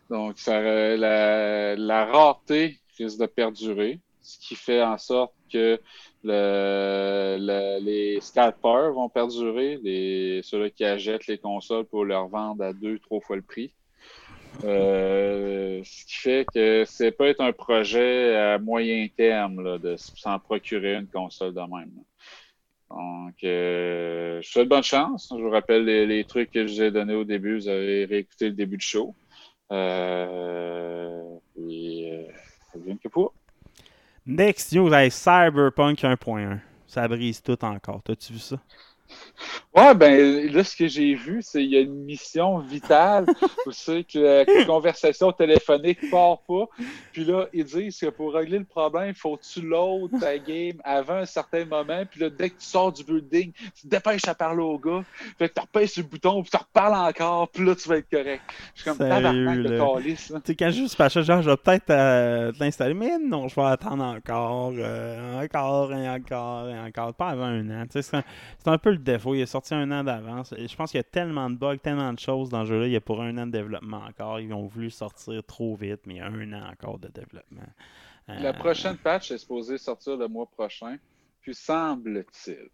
Donc, ça, euh, la, la rareté risque de perdurer, ce qui fait en sorte que le, le- les scalpers vont perdurer, les, ceux-là qui achètent les consoles pour leur vendre à deux, trois fois le prix. Euh, ce qui fait que c'est peut être un projet à moyen terme de s'en procurer une console de même. Donc, euh, je vous souhaite bonne chance. Je vous rappelle les, trucs que je vous ai donnés au début. Vous avez réécouté le début du show. Euh, ça vient que pour. Next news, hey, Cyberpunk 1.1. Ça brise tout encore. T'as-tu vu ça? Ouais, ben là, ce que j'ai vu, c'est qu'il y a une mission vitale. Vous savez que la conversation téléphonique part pas. Puis là, ils disent que pour régler le problème, faut que tu load ta game avant un certain moment. Puis là, dès que tu sors du building, tu te dépêches à parler au gars. Fait que tu repèses sur le bouton, puis tu reparles encore. Puis là, tu vas être correct. Je suis comme tabarnak de calice. Tu sais, quand je suis passé, genre, je vais peut-être euh, l'installer, mais non, je vais attendre encore, euh, encore et encore et encore, pas avant un an. Tu sais, c'est un, c'est un peu le défaut. Il est sorti un an d'avance. Je pense qu'il y a tellement de bugs, tellement de choses dans le jeu-là. Il y a pour un an de développement encore. Ils ont voulu sortir trop vite, mais il y a un an encore de développement. Euh, La prochaine patch est supposée sortir le mois prochain. Puis semble-t-il,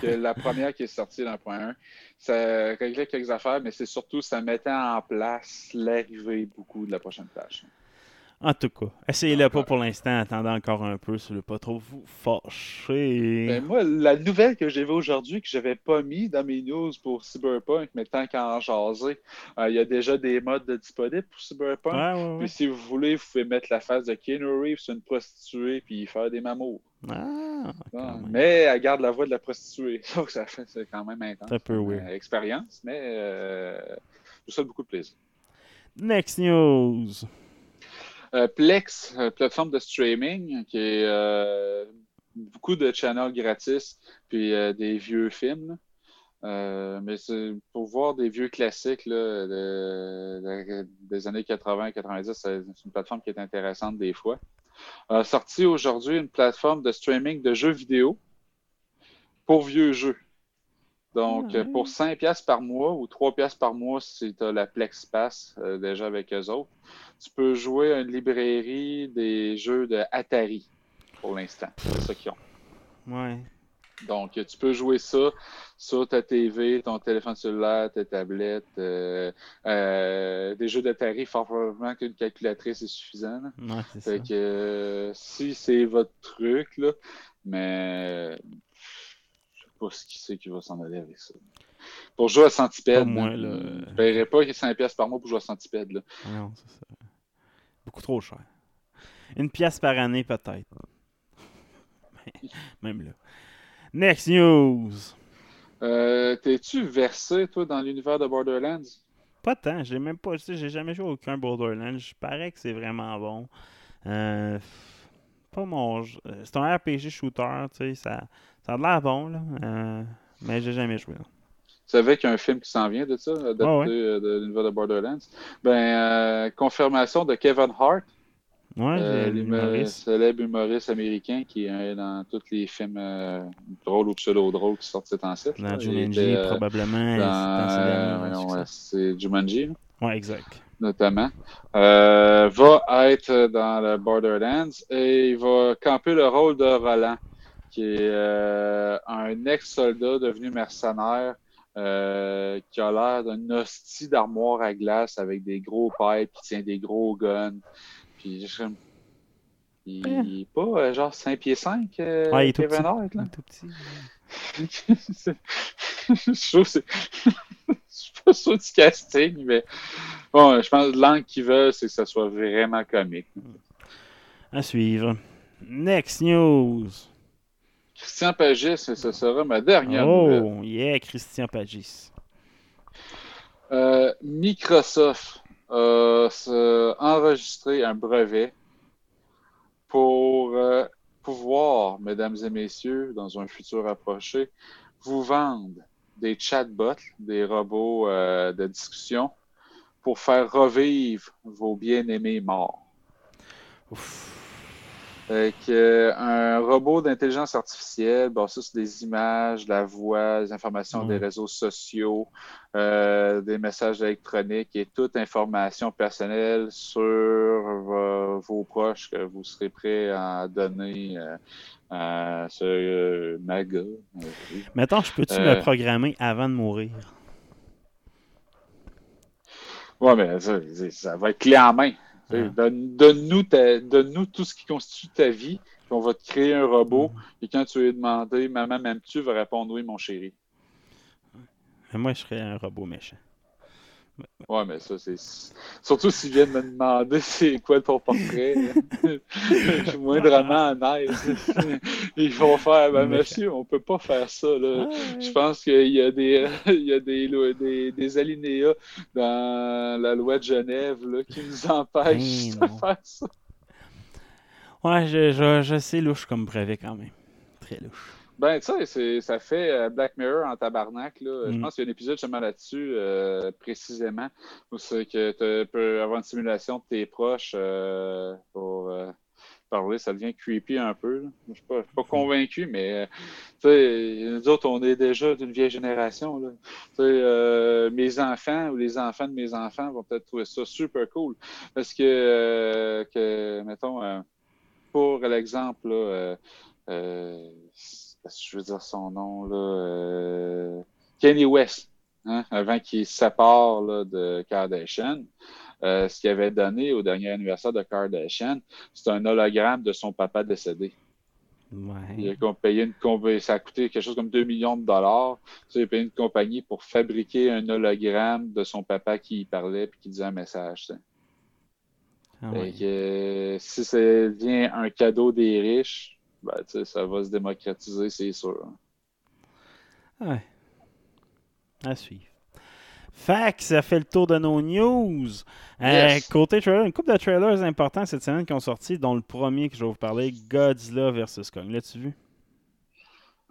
que la première qui est sortie dans le point 1. Ça réglait quelques affaires, mais c'est surtout ça mettait en place l'arrivée beaucoup de la prochaine page. En tout cas, essayez-le pas pour l'instant, attendez encore un peu, si ne pas trop vous fâcher. Ben, moi, la nouvelle que j'ai vue aujourd'hui, que je n'avais pas mis dans mes news pour Cyberpunk, mais tant qu'à en jaser, euh, il y a déjà des modes disponibles pour Cyberpunk. Ouais, ouais, ouais. Puis si vous voulez, vous pouvez mettre la face de Keanu Reeves sur une prostituée puis faire des mamours. Ah, mais elle garde la voix de la prostituée. Donc ça fait c'est quand même intense. Un peu weird. euh, expérience, mais euh, je vous souhaite beaucoup de plaisir. Next news. Euh, Plex, euh, plateforme de streaming qui est euh, beaucoup de channels gratis puis des vieux films. mais pour voir des vieux classiques là, de- de- des années 80-90, c'est une plateforme qui est intéressante des fois. Euh, sorti aujourd'hui une plateforme de streaming de jeux vidéo pour vieux jeux. Donc, Ah, pour 5 pièces par mois ou 3 pièces par mois si tu as la Plex Pass euh, déjà avec eux autres, tu peux jouer à une librairie des jeux de Atari pour l'instant. C'est ça qu'ils ont. Ouais. Donc, tu peux jouer ça sur ta TV, ton téléphone cellulaire, ta tablette. euh, euh, des jeux d'Atari, fort probablement qu'une calculatrice est suffisant. là. Ouais, c'est ça. Fait que si c'est votre truc, là, mais pas ce qui c'est qui va s'en aller avec ça. Pour jouer à Centipede, Pas moi, là, je paierais pas 5 pièces par mois pour jouer à Centipede. Là. Ah Non, c'est ça. Beaucoup trop cher. Une pièce par année, peut-être. Même là. Next news. Euh, T'es-tu versé, toi, dans l'univers de Borderlands? Pas tant. J'ai même pas. J'ai jamais joué à aucun Borderlands. Je parais que c'est vraiment bon. Euh, pas mon. euh, C'est un RPG shooter, tu sais. Ça, ça a l'air bon, là. Euh, mais j'ai jamais joué. là. Tu savais qu'il y a un film qui s'en vient de ça, adapté Ah ouais. euh, de l'univers de Borderlands? Ben, euh, confirmation de Kevin Hart, Ouais, euh, l'humoriste. célèbre humoriste américain qui est dans tous les films euh, drôles ou pseudo-drôles qui sortent cet ancêtre. Dans Jumanji, euh, probablement. euh, c'est Jumanji. là. Ouais, exact. Notamment, euh, va être dans le Borderlands et il va camper le rôle de Roland, qui est euh, un ex-soldat devenu mercenaire euh, qui a l'air d'un hostie d'armoire à glace avec des gros pipes, qui tient des gros guns. Puis je il il est pas genre 5 pieds 5, euh, Ouais, il est tout Kevin petit. Hart, Il là. est tout petit. Je trouve que c'est. je suis pas sûr du casting, mais bon, je pense que l'angle qu'ils veulent, c'est que ça soit vraiment comique. À suivre. Next news. Christian Pagis, ce sera ma dernière nouvelle. Oh, yeah, Christian Pagis. Euh, Microsoft a se- enregistré un brevet pour euh, pouvoir, mesdames et messieurs, dans un futur approché, vous vendre des chatbots, des robots euh, de discussion, pour faire revivre vos bien-aimés morts. Fait que, euh, un robot d'intelligence artificielle basé sur des images, la voix, des informations des réseaux sociaux, euh, des messages électroniques et toute information personnelle sur vo- vos proches que vous serez prêt à donner euh, à ce MAGA. oui. Mettons, je peux-tu me programmer avant de mourir? Ouais, mais ça, c'est- ça va être clé en main. Donne- Donne-nous tout ce qui constitue ta vie, puis on va te créer un robot. Et quand tu lui demander Maman, m'aimes-tu va répondre Oui, mon chéri. Moi, je serais un robot méchant. Ouais, mais ça, c'est. Surtout s'ils viennent me demander c'est quoi ton portrait. Je suis moindrement en aise. Ils vont faire Ben, monsieur, on peut pas faire ça. Là. Je pense qu'il y a des, il y a des, des, des alinéas dans la loi de Genève là, qui nous empêchent Ben de faire ça. Ouais, je, je, je sais louche comme brevet quand même. Très louche. Ben, tu sais, ça fait euh, Black Mirror en tabarnak. Là. Je Mm. pense qu'il y a un épisode justement là-dessus, euh, précisément, où c'est que tu peux avoir une simulation de tes proches euh, pour euh, parler. Ça devient creepy un peu. là. Je suis pas, je suis pas convaincu, mais tu sais, nous autres, on est déjà d'une vieille génération. Là. Tu sais, mes enfants ou les enfants de mes enfants vont peut-être trouver ça super cool. Parce que, que mettons, pour l'exemple, euh, je veux dire son nom, là, euh, Kenny West, hein, avant qu'il se sépare là, de Kardashian. Euh, ce qu'il avait donné au dernier anniversaire de Kardashian, c'est un hologramme de son papa décédé. Ouais. Il a payé une ça a coûté quelque chose comme 2 millions de dollars. Ça, il a payé une compagnie pour fabriquer un hologramme de son papa qui parlait et qui disait un message. Ah ouais. que, euh, si ça devient un cadeau des riches, ben, tu sais, ça va se démocratiser, c'est sûr. Ouais. À suivre. Que ça fait le tour de nos news. Euh, côté trailer, une couple de trailers importants cette semaine qui ont sorti, dont le premier que je vais vous parler, Godzilla vs. Kong. L'as-tu vu?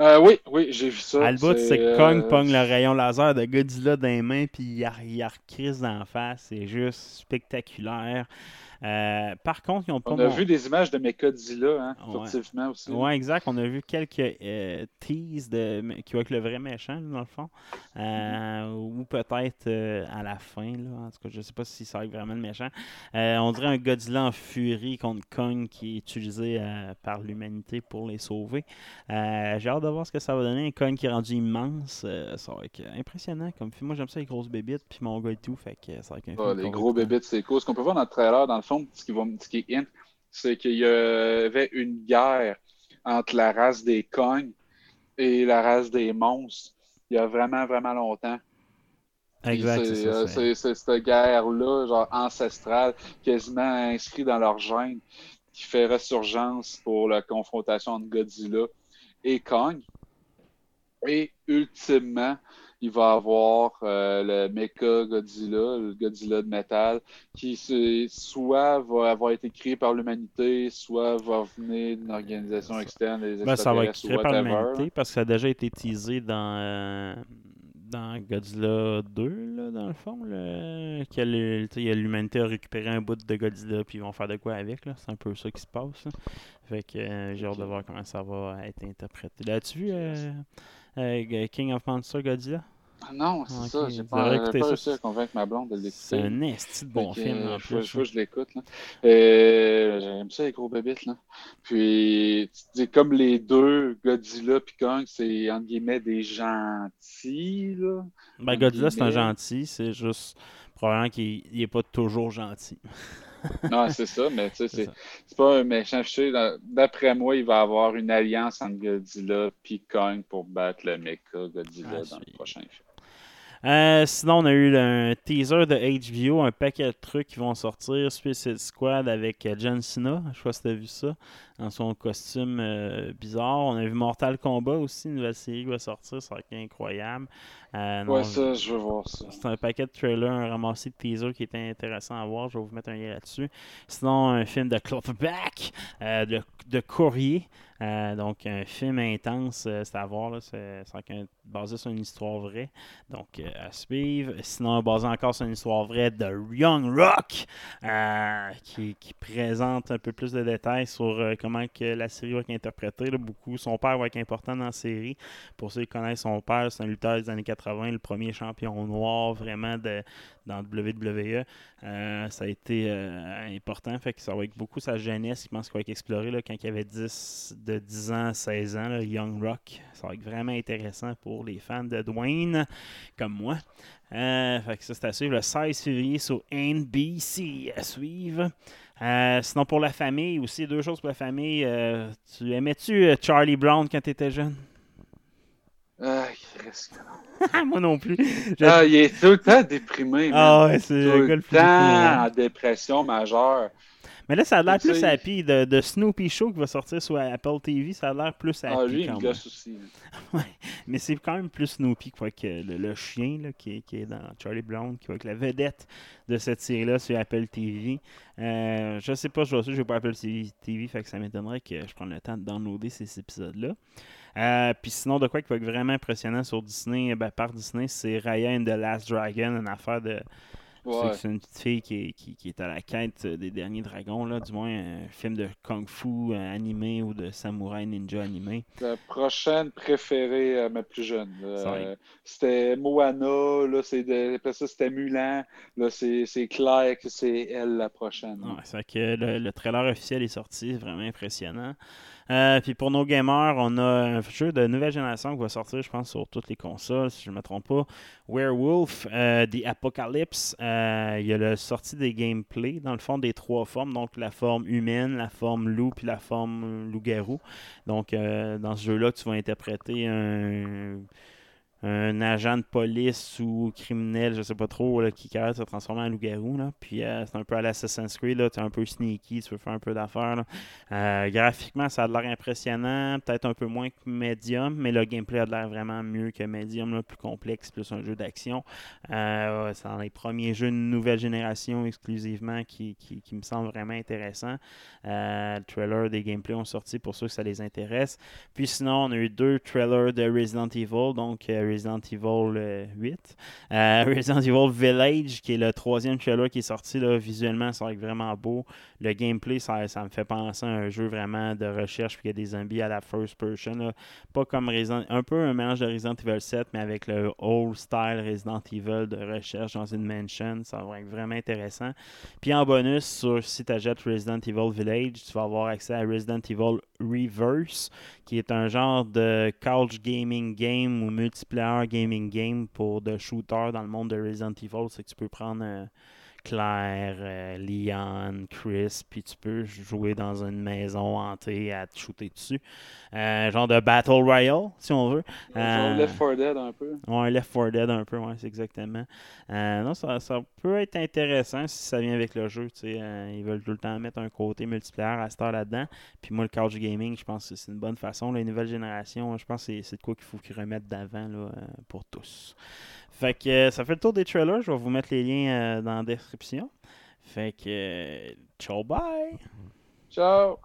Euh, oui, oui, j'ai vu ça. À le bout, c'est que euh, Kong pogne le rayon laser de Godzilla dans les mains, puis il a- il a face. C'est juste spectaculaire. Euh, par contre, ils ont pas On a mon- vu des images de Mechagodzilla, hein, Ouais. furtivement aussi. Ouais, exact. On a vu quelques euh, teases de, qui va être le vrai méchant, dans le fond. Euh, Ou peut-être à la fin. Là. En tout cas, je sais pas si ça va être vraiment le méchant. On dirait un Godzilla en furie contre Kong qui est utilisé par l'humanité pour les sauver. J'ai hâte de voir ce que ça va donner. Un Kong qui est rendu immense. ça va être impressionnant. Comme film. Moi, j'aime ça, les grosses bébites, puis mon gars et tout. Fait que ça va être un film qu'on les gros bébites, c'est cool. Ce qu'on peut voir dans le trailer, dans le ce qui, va, ce qui est hint, c'est qu'il y avait une guerre entre la race des cognes et la race des monstres il y a vraiment, vraiment longtemps. Exact, c'est euh, c'est cette guerre-là, genre ancestrale, quasiment inscrite dans leur gène, qui fait ressurgence pour la confrontation entre Godzilla et Kong. Et ultimement, il va avoir euh, le Mecha Godzilla, le Godzilla de métal, qui soit va avoir été créé par l'humanité, soit va venir d'une organisation externe, des Ben, ça va être créé par l'humanité parce que ça a déjà été teasé dans, euh, dans Godzilla 2, là, dans le fond. Là, l'humanité a récupéré un bout de Godzilla puis ils vont faire de quoi avec. là. C'est un peu ça qui se passe. là. Fait que euh, j'ai hâte de voir comment ça va être interprété. L'as-tu vu King of Monsters Godzilla? Ah Non, c'est ça. J'ai pas, pas réussi à convaincre ma blonde de l'écouter. C'est un esti de bon film en euh, faut, plus. faut que je l'écoute. Euh, J'aime ça, les gros bébites. Là. Puis, dis, comme les deux, Godzilla et Kong, c'est entre guillemets des gentils. Là. Ben, Godzilla, c'est un gentil. C'est juste probablement qu'il n'est pas toujours gentil. Non, c'est ça, mais tu sais, C'est c'est c'est pas un méchant. D'après moi, il va y avoir une alliance entre Godzilla et Kong pour battre le mecha Godzilla Ah, dans le c'est- prochain film. Euh, sinon, on a eu un teaser de HBO, un paquet de trucs qui vont sortir. Suicide Squad avec euh, John Cena. Je sais pas si tu as vu ça. Dans son costume euh, bizarre. On a vu Mortal Kombat aussi, une nouvelle série qui va sortir. Ça va être incroyable. Euh, non, Ouais, ça, je veux voir ça. c'est un paquet de trailers, un ramassé de teasers qui était intéressant à voir. Je vais vous mettre un lien là-dessus. Sinon, un film de Cloverback, euh, de, de Courrier. Euh, donc, un film intense, euh, c'est à voir. là. C'est c'est basé sur une histoire vraie. Donc, à suivre. Sinon, basé encore sur une histoire vraie de Young Rock, qui, qui présente un peu plus de détails sur comment que la série va être interprétée. là. Beaucoup, son père va être important dans la série. Pour ceux qui connaissent son père, c'est un lutteur des années 80, le premier champion noir vraiment dans WWE. Euh, ça a été euh, important, fait ça va être beaucoup sa jeunesse, je pense qu'il va être exploré là, quand il avait 10, de 10 ans à 16 ans, là, Young Rock. Ça va être vraiment intéressant pour les fans de Dwayne, comme moi. Euh, fait que ça, c'est à suivre le 16 février sur NBC à suivre. Sinon, pour la famille, aussi, deux choses pour la famille. Tu aimais-tu Charlie Brown quand tu étais jeune? Ah, Christ, non. Moi non plus. Je- Ah, il est tout le temps déprimé. man. Ah ouais, c'est tout le le temps en dépression majeure. Mais là, ça a l'air plus sais- happy. De, de Snoopy Show qui va sortir sur Apple TV, ça a l'air plus happy. Ah, lui, il quand me même. gosse aussi. Ouais, mais c'est quand même plus Snoopy quoi, que le, le chien là, qui, est, qui est dans Charlie Brown, qui va être la vedette de cette série-là sur Apple TV. Euh, je sais pas, je vois ça, j'ai pas Apple TV, TV, fait que ça m'étonnerait que je prenne le temps de downloader ces épisodes-là. Euh, Puis sinon, de quoi qui va être vraiment impressionnant sur Disney, ben, par Disney, c'est Raya and the Last Dragon, une affaire de Ouais. C'est une petite fille qui est, qui, qui est à la quête euh, des derniers dragons, là, du moins un film de kung-fu euh, animé ou de samouraï ninja animé. La prochaine préférée à ma plus jeune. Euh, c'était Moana, là, c'est de- après ça, c'était Mulan. Là, c'est c'est clair que c'est elle la prochaine. Ouais, c'est vrai que le, le trailer officiel est sorti, vraiment impressionnant. Euh, puis pour nos gamers, on a un jeu de nouvelle génération qui va sortir, je pense, sur toutes les consoles, si je ne me trompe pas. Werewolf, euh, The Apocalypse. Euh, il y a la sortie des gameplays, dans le fond, des trois formes. Donc la forme humaine, la forme loup, puis la forme loup-garou. Donc euh, dans ce jeu-là, tu vas interpréter un un agent de police ou criminel, je sais pas trop, là, qui de se transformer en loup-garou. Puis euh, c'est un peu à l'Assassin's Creed, là, tu es un peu sneaky, tu peux faire un peu d'affaires. Euh, graphiquement, ça a l'air impressionnant, peut-être un peu moins que Medium, mais le gameplay a l'air vraiment mieux que Medium, là, plus complexe, plus un jeu d'action. Euh, c'est dans les premiers jeux de nouvelle génération exclusivement qui, qui, qui me semble vraiment intéressant. Le trailer des gameplays ont sorti pour ceux que ça les intéresse. Puis sinon, on a eu deux trailers de Resident Evil, donc Resident Evil euh, 8. Euh, Resident Evil Village, qui est le troisième trailer qui est sorti, là, visuellement, ça va être vraiment beau. Le gameplay, ça, ça me fait penser à un jeu vraiment de recherche, puis il y a des zombies à la first person. là. Pas comme Resident un peu un mélange de Resident Evil 7, mais avec le old style Resident Evil de recherche dans une mansion. Ça va être vraiment intéressant. Puis en bonus, sur, si tu achètes Resident Evil Village, tu vas avoir accès à Resident Evil Reverse, qui est un genre de couch gaming game ou multiplayer gaming game pour de shooter dans le monde de Resident Evil. C'est que tu peux prendre euh, Claire, euh, Leon, Chris, puis tu peux jouer dans une maison hantée à te shooter dessus. Euh, genre de Battle Royale, si on veut. Genre Euh, Left 4 Dead un peu. Ouais, Left 4 Dead un peu, ouais, c'est exactement. Euh, non, ça, ça peut être intéressant si ça vient avec le jeu. ils veulent tout le temps mettre un côté multiplayer à cette heure là-dedans. Puis moi, le couch gaming, je pense que c'est une bonne façon. Les nouvelles générations, je pense que c'est- de quoi qu'il faut qu'ils remettent d'avant pour tous. Fait que euh, ça fait le tour des trailers. Je vais vous mettre les liens euh, dans la description. Fait que, euh, ciao, bye! Ciao!